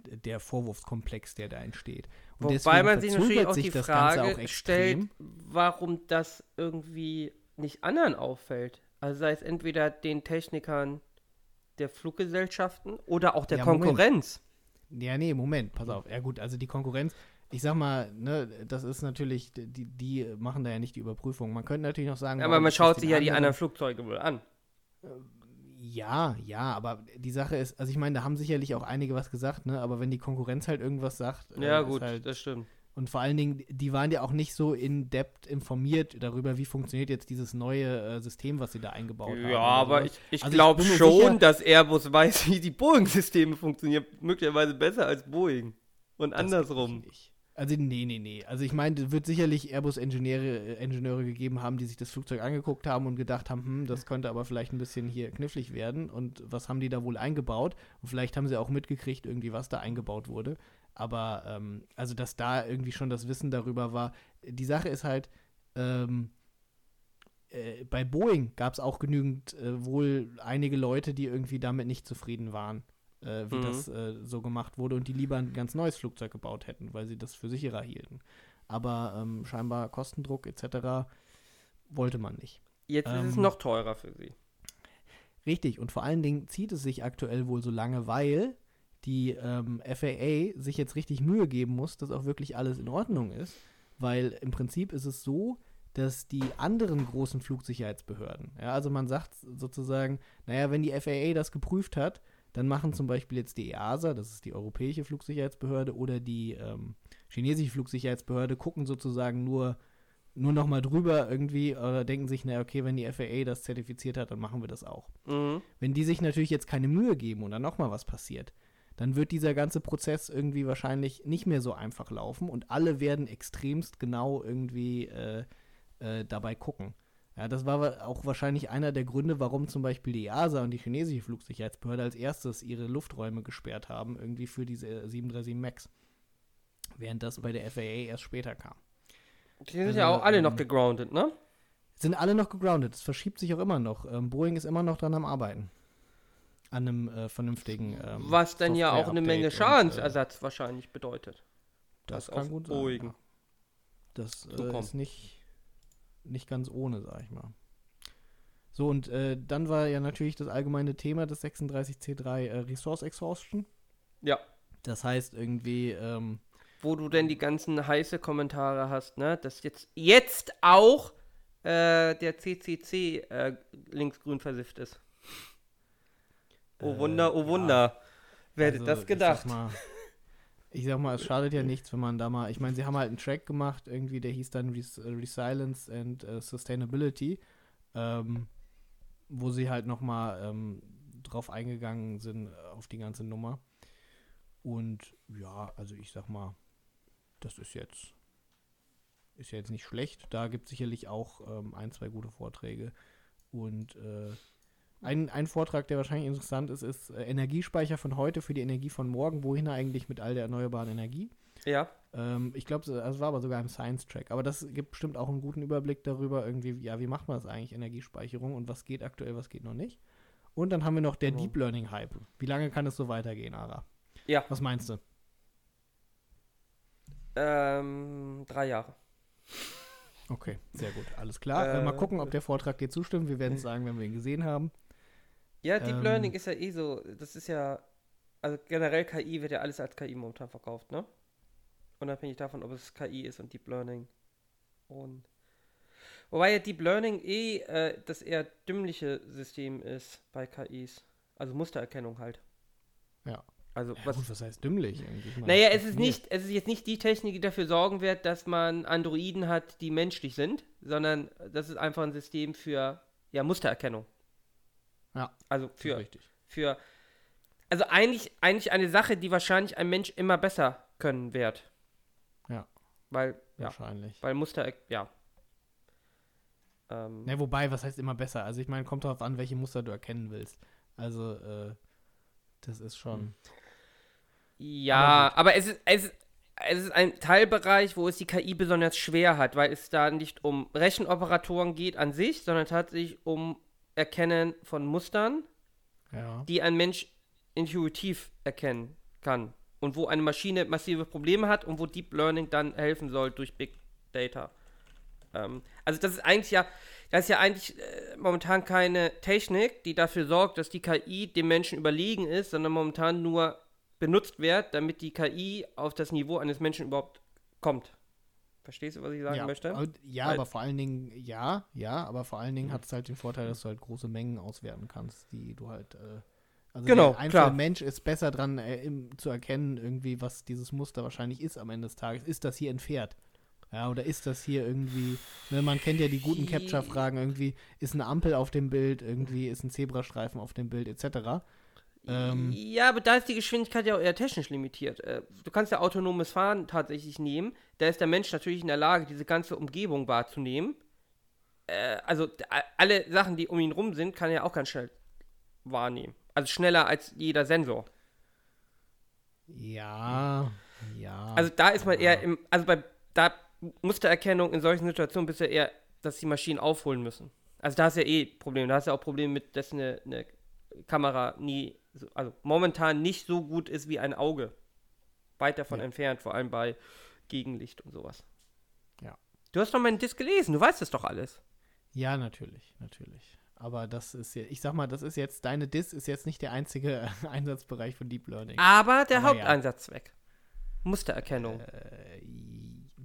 der Vorwurfskomplex, der da entsteht. Und Wobei man sich natürlich auch die Frage auch stellt, warum das irgendwie nicht anderen auffällt. Also sei es entweder den Technikern der Fluggesellschaften oder auch der ja, Konkurrenz. Moment. Ja, nee, Moment, pass auf. Ja gut, also die Konkurrenz, ich sag mal, ne, das ist natürlich, die, die machen da ja nicht die Überprüfung. Man könnte natürlich noch sagen, ja, aber man schaut sich ja die anderen Flugzeuge wohl an. Ja, ja, aber die Sache ist, also ich meine, da haben sicherlich auch einige was gesagt, ne? Aber wenn die Konkurrenz halt irgendwas sagt, ja äh, gut, halt, das stimmt. Und vor allen Dingen, die waren ja auch nicht so in depth informiert darüber, wie funktioniert jetzt dieses neue äh, System, was sie da eingebaut ja, haben. Ja, aber ich, ich also glaube schon, sicher, dass Airbus weiß, wie die Boeing-Systeme funktionieren. Möglicherweise besser als Boeing. Und andersrum. Also, nee, nee, nee. Also, ich meine, es wird sicherlich Airbus-Ingenieure äh, Ingenieure gegeben haben, die sich das Flugzeug angeguckt haben und gedacht haben, hm, das könnte aber vielleicht ein bisschen hier knifflig werden. Und was haben die da wohl eingebaut? Und vielleicht haben sie auch mitgekriegt, irgendwie, was da eingebaut wurde. Aber ähm, also, dass da irgendwie schon das Wissen darüber war. Die Sache ist halt, ähm, äh, bei Boeing gab es auch genügend äh, wohl einige Leute, die irgendwie damit nicht zufrieden waren, äh, wie mhm. das äh, so gemacht wurde und die lieber ein ganz neues Flugzeug gebaut hätten, weil sie das für sicherer hielten. Aber ähm, scheinbar Kostendruck etc. wollte man nicht. Jetzt ist es ähm, noch teurer für sie. Richtig, und vor allen Dingen zieht es sich aktuell wohl so lange, weil die ähm, FAA sich jetzt richtig Mühe geben muss, dass auch wirklich alles in Ordnung ist. Weil im Prinzip ist es so, dass die anderen großen Flugsicherheitsbehörden, ja, also man sagt sozusagen, naja, wenn die FAA das geprüft hat, dann machen zum Beispiel jetzt die EASA, das ist die Europäische Flugsicherheitsbehörde, oder die ähm, chinesische Flugsicherheitsbehörde, gucken sozusagen nur, nur nochmal drüber irgendwie oder denken sich, naja, okay, wenn die FAA das zertifiziert hat, dann machen wir das auch. Mhm. Wenn die sich natürlich jetzt keine Mühe geben und dann nochmal was passiert, dann wird dieser ganze Prozess irgendwie wahrscheinlich nicht mehr so einfach laufen und alle werden extremst genau irgendwie äh, äh, dabei gucken. Ja, das war auch wahrscheinlich einer der Gründe, warum zum Beispiel die EASA und die chinesische Flugsicherheitsbehörde als erstes ihre Lufträume gesperrt haben, irgendwie für diese 737 MAX. Während das bei der FAA erst später kam. Die sind also, ja auch alle ähm, noch gegroundet, ne? Sind alle noch gegroundet. Es verschiebt sich auch immer noch. Ähm, Boeing ist immer noch dran am Arbeiten an einem äh, vernünftigen. Ähm, Was dann ja auch eine Menge Schadensersatz und, äh, wahrscheinlich bedeutet. Das, das kann gut sein. Das äh, ist nicht, nicht ganz ohne, sag ich mal. So, und äh, dann war ja natürlich das allgemeine Thema des 36C3 äh, Resource Exhaustion. Ja. Das heißt irgendwie. Ähm, Wo du denn die ganzen heiße Kommentare hast, ne? Dass jetzt, jetzt auch äh, der CCC linksgrün versifft ist. Oh Wunder, oh Wunder. Ja. Wer hätte also, das gedacht? Ich sag, mal, ich sag, mal, es schadet ja nichts, wenn man da mal. Ich meine, sie haben halt einen Track gemacht, irgendwie, der hieß dann Res Resilience and uh, Sustainability, ähm, wo sie halt nochmal ähm, drauf eingegangen sind, äh, auf die ganze Nummer. Und ja, also ich sag mal, das ist jetzt. Ist ja jetzt nicht schlecht. Da gibt es sicherlich auch ähm, ein, zwei gute Vorträge. Und äh, ein, ein Vortrag, der wahrscheinlich interessant ist, ist äh, Energiespeicher von heute für die Energie von morgen. Wohin eigentlich mit all der erneuerbaren Energie? Ja. Ähm, ich glaube, das war aber sogar im Science-Track. Aber das gibt bestimmt auch einen guten Überblick darüber, irgendwie, ja, wie macht man das eigentlich, Energiespeicherung und was geht aktuell, was geht noch nicht. Und dann haben wir noch der oh. Deep Learning-Hype. Wie lange kann es so weitergehen, Ara? Ja. Was meinst du? Ähm, drei Jahre. Okay, sehr gut, alles klar. Äh, äh, mal gucken, ob der Vortrag dir zustimmt. Wir werden es sagen, wenn wir ihn gesehen haben. Ja, Deep ähm, Learning ist ja eh so, das ist ja, also generell KI wird ja alles als KI momentan verkauft, ne? Unabhängig davon, ob es KI ist und Deep Learning. Und wobei ja Deep Learning eh äh, das eher dümmliche System ist bei KIs. Also Mustererkennung halt. Ja. Also ja, was, gut, was heißt dümmlich eigentlich? Naja, es ist nicht, es ist jetzt nicht die Technik, die dafür sorgen wird, dass man Androiden hat, die menschlich sind, sondern das ist einfach ein System für ja, Mustererkennung. Ja. Also für, für also eigentlich, eigentlich eine Sache, die wahrscheinlich ein Mensch immer besser können wird. Ja. Weil, wahrscheinlich. Ja, weil Muster, ja. Ähm, ne, wobei, was heißt immer besser? Also ich meine, kommt darauf an, welche Muster du erkennen willst. Also, äh, das ist schon. Ja, aber, aber es ist, es, es ist ein Teilbereich, wo es die KI besonders schwer hat, weil es da nicht um Rechenoperatoren geht an sich, sondern tatsächlich um Erkennen von Mustern, Ja. die ein Mensch intuitiv erkennen kann. Und wo eine Maschine massive Probleme hat und wo Deep Learning dann helfen soll durch Big Data. Ähm, also das ist eigentlich ja, das ist ja eigentlich äh, momentan keine Technik, die dafür sorgt, dass die KI dem Menschen überlegen ist, sondern momentan nur benutzt wird, damit die KI auf das Niveau eines Menschen überhaupt kommt. Verstehst du, was ich sagen ja, möchte? aber, ja, Weil- aber vor allen Dingen, ja, ja, aber vor allen Dingen hat es halt den Vorteil, dass du halt große Mengen auswerten kannst, die du halt, äh, also Genau, der einzelne klar. Mensch ist besser dran äh, im, zu erkennen, irgendwie, was dieses Muster wahrscheinlich ist am Ende des Tages. Ist das hier ein Pferd? Ja, oder ist das hier irgendwie, ne, man kennt ja die guten Capture-Fragen, irgendwie, ist eine Ampel auf dem Bild, irgendwie ist ein Zebrastreifen auf dem Bild, etc. Ähm, ja, aber da ist die Geschwindigkeit ja auch eher technisch limitiert. Äh, Du kannst ja autonomes Fahren tatsächlich nehmen. Da ist der Mensch natürlich in der Lage, diese ganze Umgebung wahrzunehmen. Äh, Also alle Sachen, die um ihn rum sind, kann er auch ganz schnell wahrnehmen. Also schneller als jeder Sensor. ja, ja. Also da ist man eher ja. im, also bei da Mustererkennung in solchen Situationen bist du eher, dass die Maschinen aufholen müssen. Also da hast du ja eh Probleme. Da hast du ja auch Probleme mit, dass eine, eine Kamera nie, also momentan nicht so gut ist wie ein Auge. Weit davon Ja. entfernt, vor allem bei Gegenlicht und sowas. Ja. Du hast doch meinen Disk gelesen, du weißt das doch alles. Ja, natürlich, natürlich. Aber das ist ja, ich sag mal, das ist jetzt, deine Diss ist jetzt nicht der einzige Einsatzbereich von Deep Learning. Aber der Aber ja. Haupteinsatzzweck. Mustererkennung. Äh,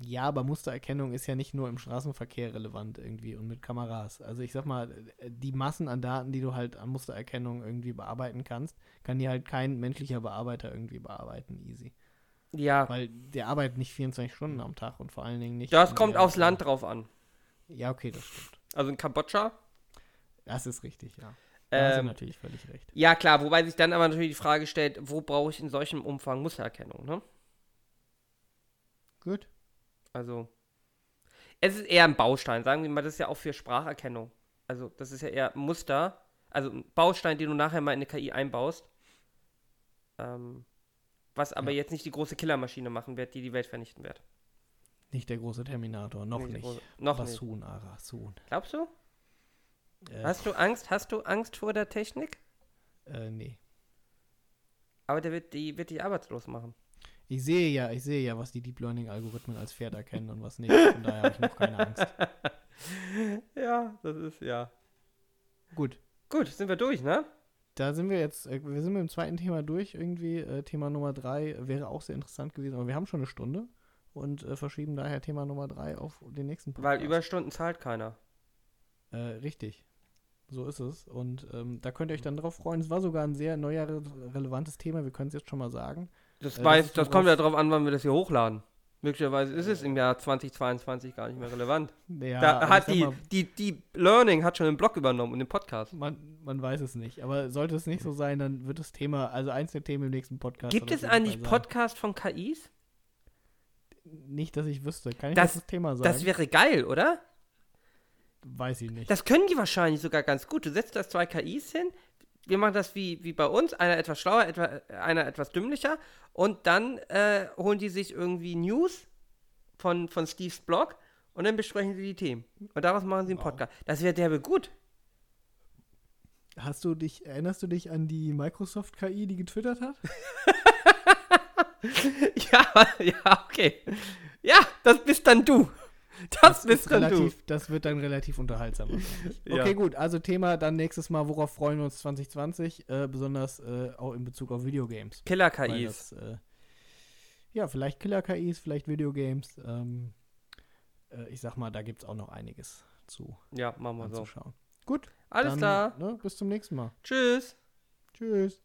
ja, aber Mustererkennung ist ja nicht nur im Straßenverkehr relevant irgendwie und mit Kameras. Also ich sag mal, äh, die Massen an Daten, die du halt an Mustererkennung irgendwie bearbeiten kannst, kann dir halt kein menschlicher Bearbeiter irgendwie bearbeiten, easy. ja, Weil der arbeitet nicht 24 Stunden am Tag und vor allen Dingen nicht. das kommt aufs Land drauf an. Ja, okay, das stimmt. Also in Kambodscha. Das ist richtig, ja. Da hast du Ähm, natürlich völlig recht. Ja, klar, wobei sich dann aber natürlich die Frage stellt, wo brauche ich in solchem Umfang Mustererkennung, ne? Gut. Also, es ist eher ein Baustein, sagen wir mal, das ist ja auch für Spracherkennung. Also, das ist ja eher ein Muster, also ein Baustein, den du nachher mal in eine KI einbaust. Ähm, was aber Ja. jetzt nicht die große Killermaschine machen wird, die die Welt vernichten wird. Nicht der große Terminator, noch nicht. große- noch nicht. Basun, Ara, Sun. Glaubst du? Äh, Hast du Angst? Hast du Angst vor der Technik? äh, nee. Aber der wird, die wird dich arbeitslos machen. Ich sehe ja, ich sehe ja, was die Deep Learning Algorithmen als Pferd erkennen und was nicht. Von daher habe ich noch keine Angst. ja, das ist ja. Gut, Gut, sind wir durch, ne? da sind wir jetzt, äh, wir sind mit dem zweiten Thema durch irgendwie. Äh, Thema Nummer drei wäre auch sehr interessant gewesen, aber wir haben schon eine Stunde und äh, verschieben daher Thema Nummer drei auf den nächsten Weil Überstunden zahlt keiner. Äh, richtig. So ist es. Und ähm, da könnt ihr euch dann drauf freuen. Es war sogar ein sehr neuer, re relevantes Thema. Wir können es jetzt schon mal sagen. Das, das weiß, das worauf- kommt ja darauf an, wann wir das hier hochladen. Möglicherweise ist es im Jahr 2022 gar nicht mehr relevant. Ja, da hat die, mal, die, die Learning hat schon den Blog übernommen und den Podcast. man, man weiß es nicht. Aber sollte es nicht so sein, dann wird das Thema, also eins der Themen im nächsten Podcast. Gibt es eigentlich Fall sein. Podcast von KIs? Nicht, dass ich wüsste. Kann ich Das- das, das Thema sagen? Das wäre geil, oder? weiß ich nicht. Das können die wahrscheinlich sogar ganz gut. Du setzt das zwei KIs hin. Wir machen das wie, wie bei uns, einer etwas schlauer, etwa, einer etwas dümmlicher. Und dann äh, holen die sich irgendwie News von, von Steves Blog und dann besprechen sie die Themen. Und daraus machen sie einen Wow. Podcast. Das wäre derbe gut. Hast du dich, erinnerst du dich an die Microsoft-KI, die getwittert hat? ja, ja, okay. Ja, das bist dann du. Das, bist ist dann relativ, Das wird dann relativ unterhaltsam. Ja. Okay, gut. Also Thema dann nächstes Mal, worauf freuen wir uns 2020? Äh, besonders äh, auch in Bezug auf Videogames. du. Killer Weil KIs. das, äh, ja, vielleicht Killer-KIs, vielleicht Videogames. Ähm, äh, ich sag mal, da gibt es auch noch einiges zu Ja, machen wir so. Gut, Alles dann, klar. Ne, bis zum nächsten Mal. Tschüss. Tschüss.